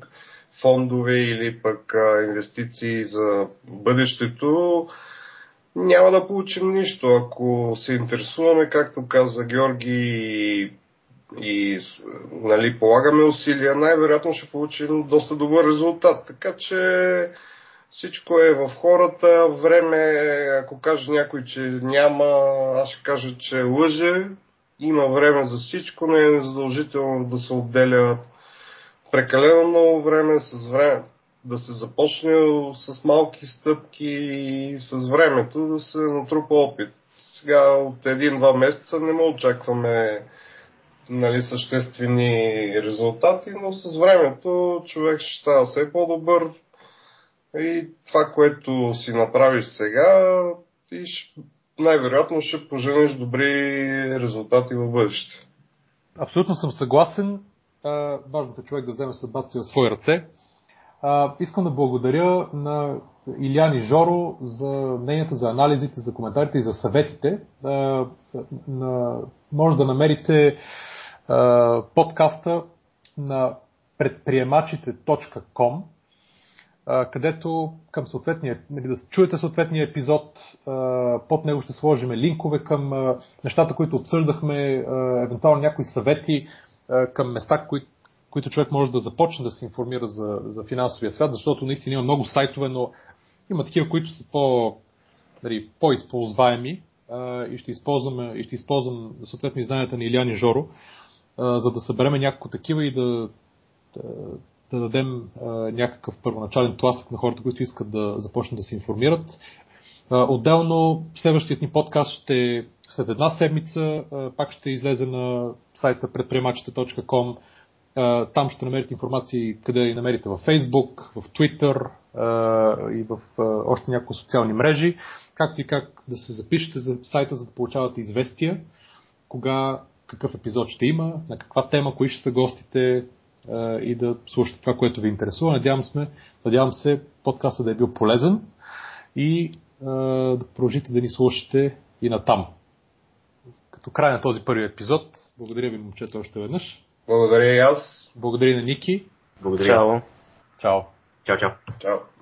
фондове или пък инвестиции за бъдещето, няма да получим нищо. Ако се интересуваме, както каза Георги, и нали, полагаме усилия, най-вероятно ще получим доста добър резултат. Така че всичко е в хората. Време, ако каже някой, че няма, аз ще кажа, че лъже. Има време за всичко, не е задължително да се отделя прекалено много време с време да се започне с малки стъпки и с времето да се натрупа опит. Сега от един-два месеца не му очакваме нали, съществени резултати, но с времето човек ще става все по-добър и това, което си направиш сега, ти най-вероятно ще поженеш добри резултати в бъдеще. Абсолютно съм съгласен. Важното е човек да вземе съдбата си в свои ръце. А, искам да благодаря на Иляни Жоро за мненията, за анализите, за коментарите и за съветите. А, на, може да намерите а, подкаста на предприемачите.com, където към съответния, нали, да чуете съответния епизод, под него ще сложим линкове към нещата, които обсъждахме, евентуално някои съвети към места, които които човек може да започне да се информира за, за финансовия свят, защото наистина има много сайтове, но има такива, които са по, нали, по-използваеми. И ще използвам, и ще използвам съответно изданията на Иляни Жоро, а, за да събереме някакво такива и да, да, да дадем а, някакъв първоначален тласък на хората, които искат да започнат да се информират. А, отделно, следващият ни подкаст ще след една седмица а, пак ще излезе на сайта предприемачите.com там ще намерите информация къде я намерите в Facebook, в Twitter и в още няколко социални мрежи, както и как да се запишете за сайта, за да получавате известия. Кога, какъв епизод ще има, на каква тема, кои ще са гостите и да слушате това, което ви интересува. Надявам, сме, надявам се подкаста да е бил полезен и да продължите да ни слушате и на там. Като край на този първи епизод, благодаря ви, момчета, още веднъж. Благодаря и аз. Благодаря на Ники. Благодаря. Чао. Чао. Чао, чао. Чао.